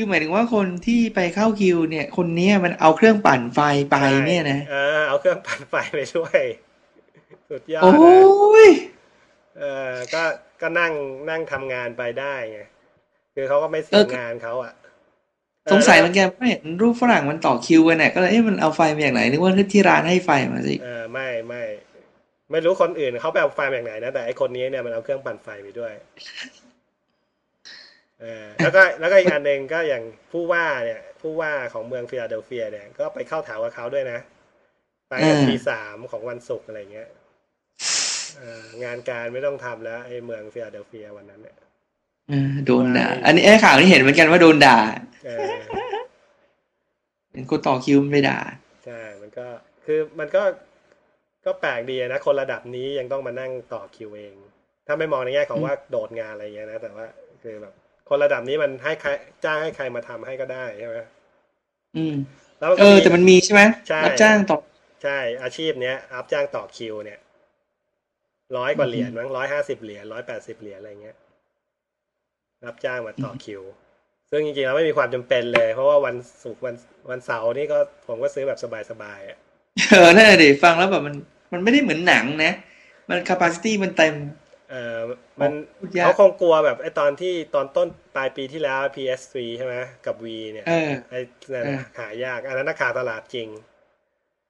คือหมายถึงว่าคนที่ไปเข้าคิว เนี่ย คนเนี้ยมันเอาเครื่องปั่นไฟไปเนี่ยนะเออเอาเครื่องปั่นไฟไปด้วย สุดยอดโอ้นะยเออก็ก็นั่งนั่งทำงานไปได้ไงคือเขาก็ไม่เสียงานเขาอะเออสงสัยเหมือนกันไม่เห็นรูปฝรั่งมันต่อคิวกันเนี่ยก็เลยเอ๊ะมันเอาไฟมาจากไหนนึกว่าที่ร้านให้ไฟมาสิเออไม่ไม่ไม่รู้คนอื่นเขาไปเอาไฟมาจากไหนนะแต่ไอคนนี้เนี่ยมันเอาเครื่องปั่นไฟไปด้วย เออแล้วก็แล้วก็อีกอันหนึ่งก็อย่างผู้ว่าเนี่ยผู้ว่าของเมืองฟิลาเดลเฟียเนี่ยก็ไปเข้าแถวกับเขาด้วยนะไปกันทีสามของวันศุกร์อะไรเงี้ยเอองานการไม่ต้องทำแล้วไอเมืองฟิลาเดลเฟียวันนั้นเนี่ยเออโดนด่าอันนี้ไอ้ข่าวนี้เห็นเหมือนกันว่าโดนด่าเออเป็นคนต่อคิวมันไปด่าใช่มันก็คือมันก็ก็แปลกดีนะคนระดับนี้ยังต้องมานั่งต่อคิวเอง ถ้าไม่มองในแง่ของว่าโดดงานอะไรเงี้ยนะแต่ว่าคือแบบ คนระดับนี้มันให้ใครจ้างให้ใครมาทำให้ก็ได้ใช่ไหมอืม แล้วมันเอก็อมีแต่มันมีใช่ไหมใช่รับจ้างต่อใช่ อาชีพเนี้ยรับจ้างต่อคิว เนี่ยร้อยกว่าเหรียญมั้งร้อยห้าสิบเหรียญร้อยแปดสิบเหรียญอะไรเงี้ย รับจ้างมาต่อคิว ซึ่งจริงๆแล้วไม่มีความจำเป็นเลย เพราะว่าวันศุกร์วันวันเสาร์นี่ก็ผมก็ซื้อแบบสบายๆอะเออนั่นแหละดิฟังแล้วแบบมันมันไม่ได้เหมือนหนังนะ มัน capacity มันเต็ม เออมันพูดยากเขาคงกลัวแบบไอ้ตอนที่ตอนต้นปลายปีที่แล้ว PS3 ใช่ไหมกับ V เนี่ยเออไอ้นั่นเออน่ะหายาก อันนั้นนะขาดตลาดจริง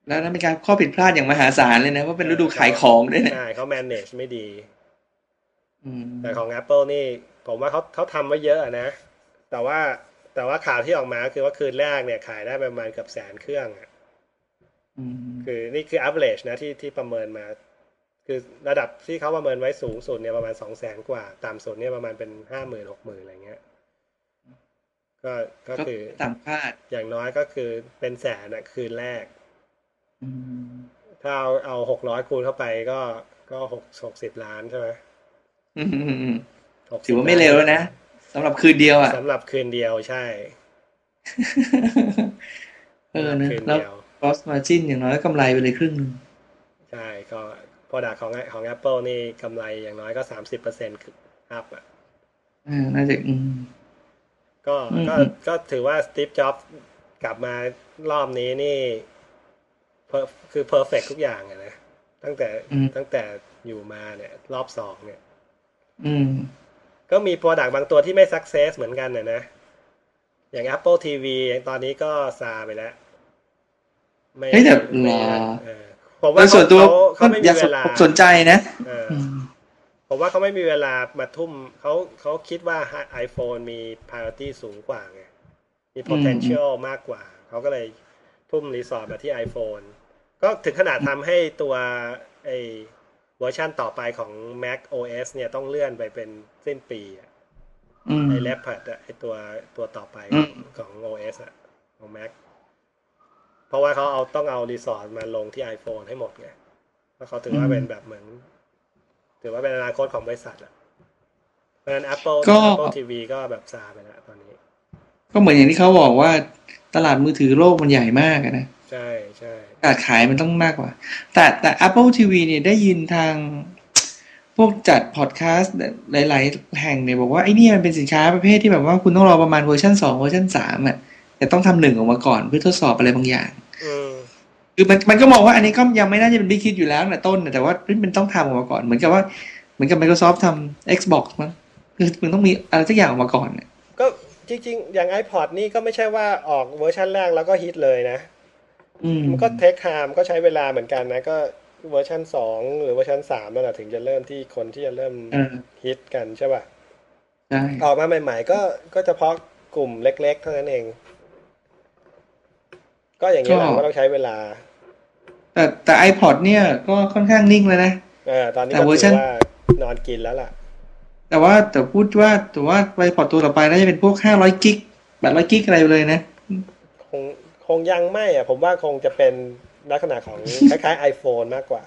แล้วนั่นเป็นการข้อผิดพลาดอย่างมหาศาลเลยนะ ว่าเป็นฤดูขายของด้วยนะใช่เขา manage ไม่ดีอืมแต่ของ Apple นี่ ผมว่าเขาเขาทำไว้เยอะอะนะ แต่ว่าแต่ว่าข่าวที่ออกมาคือว่าคืนแรกเนี่ยขายได้ประมาณเกือบแสนเครื่องอะอืมคือนี่คือ average นะที่ที่ประเมินมา คือระดับที่เขาประเมินไว้สูงสุดเนี่ยประมาณสองแสนกว่า ต่ำสุดเนี่ยประมาณเป็นห้าหมื่นหกหมื่นอะไรเงี้ย ก็ก็ก็คือต่ำคาดอย่างน้อยก็คือเป็นแสนนะคืนแรกอืมถ้าเอาเอาหกร้อยคูณเข้าไปก็ก็หกหกสิบล้านใช่ไหมอืมอืมอืม60ถือว่าไม่เร็วแล้วนะสำหรับคืนเดียวอะสำหรับคืนเดียวใช่ เออนะคืนแล้วเดียว cross margin อย่างน้อยก็กำไรไปเลยครึ่งหนึงใช่ก็ พอดาของของ Apple นี่กำไรอย่างน้อยก็สามสิบเปอร์เซ็นต์อัพอะอ่าน่าจะอืมก็อืมก็อืมก็ถือว่าสตีฟจ็อบกลับมารอบนี้นี่ per- คือเพอร์เฟกทุกอย่างอะนะตั้งแต่ตั้งแต่อยู่มาเนี่ยรอบสองเนี่ย อืม ก็มีโปรดักต์บางตัวที่ไม่สักเซสเหมือนกันนะนะ อย่าง Apple TV อย่างตอนนี้ก็ซาไปแล้ว ไม่เฮ้ยแต่ไม่รอเออ ผมโดว่ายส่วนตัวเขาเขาไม่อมียากเวสนลาสนใจนะเอออืมผมว่าเขาไม่มีเวลามาทุ่มเขาเขาคิดว่า iPhone มี priority สูงกว่าไงมี potential มากกว่า เขาก็เลยทุ่ม resource มาที่ iPhone ก็ถึงขนาดทำให้ตัวไอเวอร์ชันต่อไปของ Mac OS เนี่ยต้องเลื่อนไปเป็นสิ้นปีอะอืมไอ Leopard อะไอตัวตัวต่อไปอืมของ OS อะของ Mac เพราะว่าเขาเอาต้องเอา resource มาลงที่ iPhone ให้หมดไงเพราะเขาถือว่าเป็นแบบเหมือน ถือว่าเป็นอนาคตของบริษัทอะเพราะฉะนั้น Apple ก็ Apple TV ก็แบบซาไปแล้วตอนนี้ ก็เหมือนอย่างที่เขาบอกว่าตลาดมือถือโลกมันใหญ่มากอะนะใช่ใช่การขายมันต้องมากกว่า แต่แต่ Apple TV เนี่ยได้ยินทางพวกจัดพอดแคสต์หลาย ๆ แห่งเนี่ยบอกว่าไอ้เนี่ยมันเป็นสินค้าประเภทที่แบบว่าคุณต้องรอประมาณเวอร์ชันสองเวอร์ชันสามอะ แต่ต้องทำหนึ่งออกมาก่อนเพื่อทดสอบอะไรบางอย่างอืมคือมันมันก็มองว่าอันนี้ก็ยังไม่น่าจะเป็น big hit อยู่แล้วแต่ต้นน่ะแต่ว่ามันต้องทำออกมาก่อนเหมือนกับว่าเหมือนกับ Microsoft ทำ Xbox มั้งคือมันต้องมีอะไรสักอย่างออกมาก่อนน่ะก็จริง ๆ อย่าง iPod นี่ก็ไม่ใช่ว่าออกเวอร์ชันแรกแล้วก็ฮิตเลยนะอืมมันก็ take time ก็ใช้เวลาเหมือนกันนะก็เวอร์ชันสองหรือเวอร์ชันสามนั่นแหละถึงจะเริ่มที่คนที่จะเริ่มเออฮิตกันใช่ป่ะใช่ออกมาใหม่ ๆ ก็ก็เฉพาะกลุ่มเล็ก ๆ เท่านั้นเอง ก็อย่างนี้แหละก็ต้องใช้เวลา แต่แต่ iPod เนี่ยก็ค่อนข้างนิ่งแล้วนะเออตอนนี้แต่ก็เวอร์ถืชันอว่านอนกินแล้วล่ะ แต่ว่าแต่พูดว่าแต่ว่า iPod ตัวต่อไปน่าจะเป็นพวก500กิกแบบร้อยกิกอะไรเลยนะ คงคงยังไม่อะ ผมว่าคงจะเป็นลักษณะของคล้ายๆ iPhone มากกว่า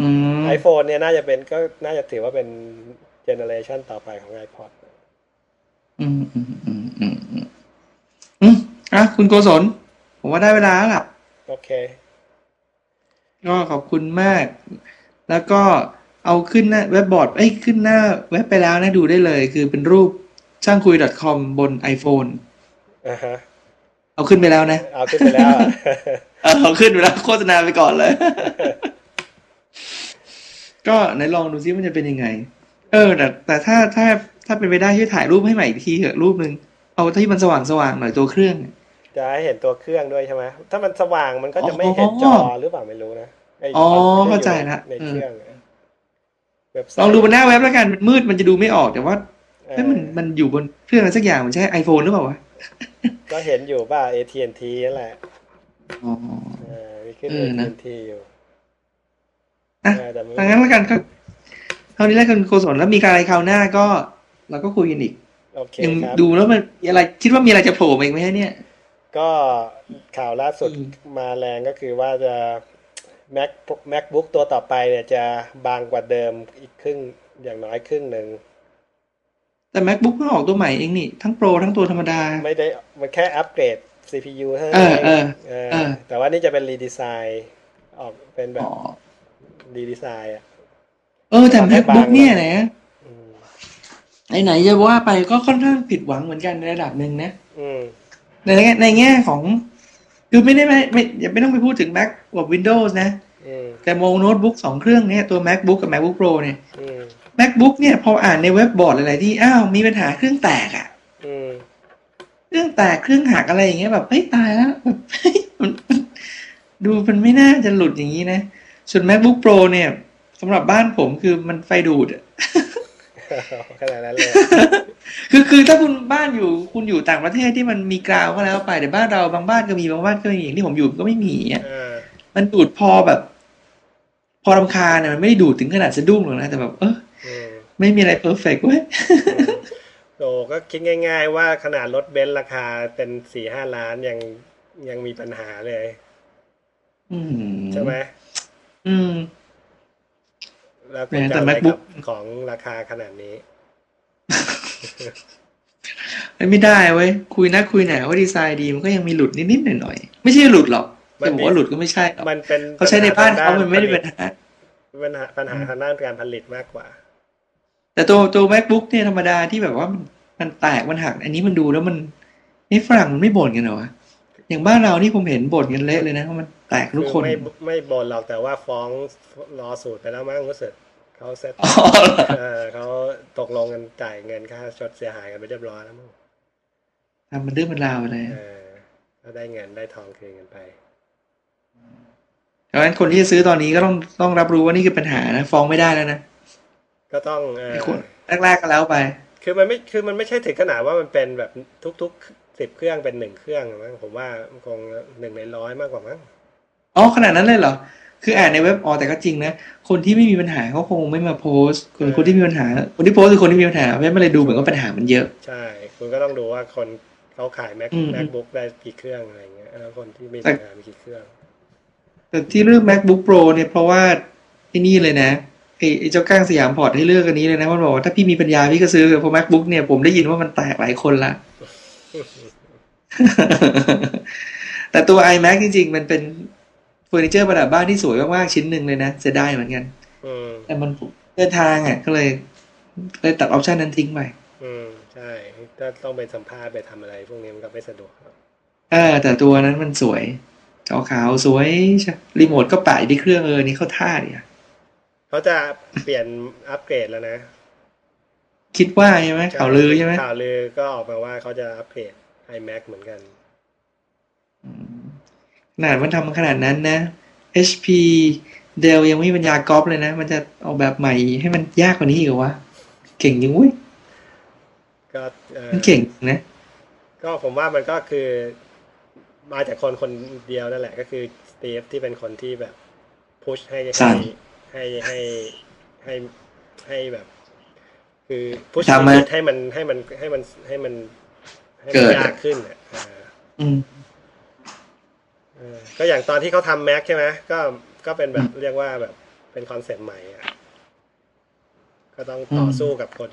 อืม iPhone เนี่ยน่าจะเป็นก็น่าจะถือว่าเป็นเจเนอเรชันต่อไปของ iPod อืมอืมอืมอืมอืมอืมอะคุณโกศล ผมว่าได้เวลาแล้วล่ะโอเค ก็ขอบคุณมาก แล้วก็เอาขึ้นหน้าเว็บบอร์ดเอ้ยขึ้นหน้าเว็บไปแล้วนะดูได้เลย คือเป็นรูปช่างคุย .com บน iPhone อ่าฮะเอาขึ้นไปแล้วนะ เอาขึ้นไปแล้วอะเออเอาขึ้นไปแล้วโฆษณาไปก่อนเลย ก็ไหนลองดูซิมันจะเป็นยังไง เออ แต่แต่ถ้าถ้าถ้าเป็นไปได้ช่วยถ่ายรูปให้ใหม่อีกทีเถอะรูปหนึ่งเอาที่มันสว่างสว่างๆหน่อยตัวเครื่อง จะให้เห็นตัวเครื่องด้วยใช่ไหมถ้ามันสว่างมันก็จะไม่เห็นจอหรือเปล่าไม่รู้นะไอ๋อที่เข้าใจละในเครื่องอะเว็บไซต์ลองดูบนหน้าเว็บแล้วกันมันมืดมันจะดูไม่ออกแต่ว่าเออเฮ้ยมันมันอยู่บนเครื่องอะไรสักอย่างมันใช่ไอโฟนหรือเปล่าวะก็เห็นอยู่ป่ะ AT&T นั่นแหละอ๋อเออมีขึ้นเออนะ AT&T อยู่อะเออแต่ไม่ถ้างั้นแล้วกันก็เท่านี้แล้วกันโกศลแล้วมีการอะไรคราวหน้าก็เราก็คุยกันอีกโอเคยังครับดูแล้วมันมีอะไร คิดว่ามีอะไรจะโผล่มาอีกไหมฮะเนี่ย ก็ข่าวล่าสุดอืมมาแรงก็คือว่าจะ Mac MacBook ตัวต่อไปเนี่ยจะบางกว่าเดิมอีกครึ่งอย่างน้อยครึ่งหนึ่ง แต่ macbook เพิ่งออกตัวใหม่เองนี่ ทั้งโปรทั้งตัวธรรมดา ไม่ได้มันแค่อัปเกรด CPU เท่านั้นเออเองเออเออเออแต่ว่านี่จะเป็นรีดีไซน์ออกเป็นแบอ๋บอรีดีไซน์อะเออแต่ทำให้ macbook บางเนี่ยนะอืมไหนๆจะว่าไปก็ค่อนข้างผิดหวังเหมือนกันในระดับหนึ่งนะ อืม ในแง่ในแง่ของ คือไม่ได้ไม่ไม่อย่าไม่ต้องไปพูดถึง Mac กับ Windows นะอืมแต่มองโน้ตบุ๊กสองเครื่องเนี้ยตัว MacBook กับ MacBook Pro เนี่ยอืม MacBook เนี่ยพออ่านในเว็บบอร์ดหลายๆที่อ้าวมีปัญหาเครื่องแตกอะอืมเครื่องแตกเครื่องหักอะไรอย่างเงี้ยแบบเฮ้ยตายแล้วแบบเฮ้ยมันมันดูมันไม่น่าจะหลุดอย่างนี้นะ ส่วน MacBook Pro เนี่ยสำหรับบ้านผมคือมันไฟดูดอะ ขนาดนั้นเลยคือคือถ้าคุณบ้านอยู่คุณอยู่ต่างประเทศที่มันมีกราวก็แล้วไปแต่บ้านเราบางบ้านก็มีบางบ้านก็ไม่มีอย่างที่ผมอยู่ก็ไม่มีอะอ่ามันดูดพอแบบ พอรำคาญเนี่ยมันไม่ได้ดูดถึงขนาดสะดุ้งหรอกนะแต่แบบเอออืมไม่มีอะไร perfect เว้ยโอ้ก็คิดง่าย ๆ ว่าขนาดรถเบนซ์ราคาเป็นสี่ห้าล้านยังยังมีปัญหาเลยอืมใช่ไหมอืม แล้วคุณแหมจะแต่เอาอะไร MacBook กับของราคาขนาดนี้ ไม่ได้เว้ยคุยนักคุยหนาว่าดีไซน์ดีมันก็ยังมีหลุดนิดๆหน่อยๆไม่ใช่หลุดหรอกมันจะบอกว่าหลุดก็ไม่ใช่หรอกมันเป็นเขาใช้ในบ้านเขาปัญหมันไม่ได้เป็นผลิตปัญหาปัญหาปัญหาทางด้านการผลิตมากกว่า แต่ตัวตัว macbook เนี่ยธรรมดาที่แบบว่ามันมันแตกมันหัก อันนี้มันดูแล้วมันนี่ฝรั่งมันไม่บ่นกันเหรอวะ อย่างบ้านเรานี่ผมเห็นบ่นกันเละเลยนะว่ามันแตกทุกคือคนไม่ไม่บ่นหรอกแต่ว่าฟ้องรอสูตรไปแล้วมั้งรู้สึกเขาเซ็ตอ๋อเหรอเออเขาตกลงกันจ่ายเงินค่าชดเสียหายกันไปเรียบร้อยแล้วมั้งทำมันเรื่องมันราวไปเลยเออก็ได้เงินได้ทองคืนกันไปดังนั้นคนที่จะซื้อตอนนี้ก็ต้องต้องรับรู้ว่านี่คือปัญหานะฟ้องไม่ได้แล้วนะก็ต้องเออไอ้คนแรกๆก็แล้วไป คือมันไม่คือมันไม่ใช่ถึงขนาดว่ามันเป็นแบบทุกๆ สิบเครื่องเป็นหนึ่งเครื่องมั้งผมว่าคงหนึ่งในร้อยมากกว่ามั้งอ๋อขนาดนั้นเลยเหรอ คืออ่านในเว็บอ๋อแต่ก็จริงนะ คนที่ไม่มีปัญหาเขาคงไม่มาโพสต์คนคนที่มีปัญหา คนที่โพสต์คือคนที่มีปัญหาเว็บมันเลยดูเหมือนว่าปัญหามันเยอะ ใช่ คุณก็ต้องดูว่าคนเขาขาย Mac อืม MacBook ได้กี่เครื่องอะไรเงี้ยแล้วคนที่มีปัญหามีกี่เครื่อง แต่ที่เลือก MacBook Pro เนี่ยเพราะว่าไอ้นี่เลยนะไอ้ไอ้เจ้าก้างสยามพอร์ตให้เลือกอันนี้เลยนะมันบอกว่าถ้าพี่มีปัญญาพี่ก็ซื้อเพราะ MacBook เนี่ยผมได้ยินว่ามันแตกหลายคนละ แต่ตัว iMac จริงๆ มันเป็นเฟอร์นิเจอร์ประดับบ้านที่สวยมากๆ ชิ้นหนึ่งเลยนะเสียดายเหมือนกันอืมแต่มันเดินทางอะ ก็เลยเลยตัดออปชันนั้นทิ้งไปอืม ใช่ถ้าต้องไปสัมภาษณ์ไปทำอะไร พวกนี้มันก็ไม่สะดวกหรอกเออแต่ตัวนั้นมันสวย จอขาวสวยใช่รีโมทก็ปะอยู่ที่เครื่องเออนี่เข้าท่าเนี่ยเขาจะเปลี่ยนอัปเกรดแล้วนะ คิดว่าใช่ไหมข่าวลือใช่ไหมข่าวลือก็ออกมาว่าเขาจะอัปเกรด iMac เหมือนกันอืมขนาดมันทำมาขนาดนั้นนะ HP Dell ยังไม่มีปัญญากรอบเลยนะ มันจะออกแบบใหม่ให้มันยากกว่านี้อีกเหรอวะ เก่งยังวุ้ยก็เอ่อมันเก่งนะ ก็ผมว่ามันก็คือมาจากคนคนเดียวนั่นแหละ ก็คือสตีฟที่เป็นคนที่แบบพุชให้สั่ให้งให้ให้ให้ให้แบบ คือพุชทำมาให้มันให้มันให้มันให้มัน ให้เกิมันดยากขึ้นอะอ่าอืมเออก็อย่างตอนที่เขาทำ Mac ใช่ไหมก็ก็เป็นแบบเรียกว่าแบบเป็นคอนเซ็ปต์ใหม่อะก็ต้องต่ออมสู้กับคน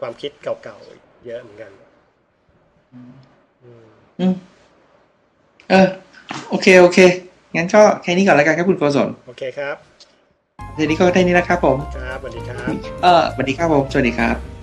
ความคิดเก่าๆเยอะเหมือนกันอืมอืมเออ โอเค โอเค งั้นก็แค่นี้ก่อนแล้วกันครับคุณโกศลโอเคครับทีนี้ก็ได้นี้แล้วครับผม ครับสวัสดีครับ เออสวัสดีครับผม สวัสดีครับ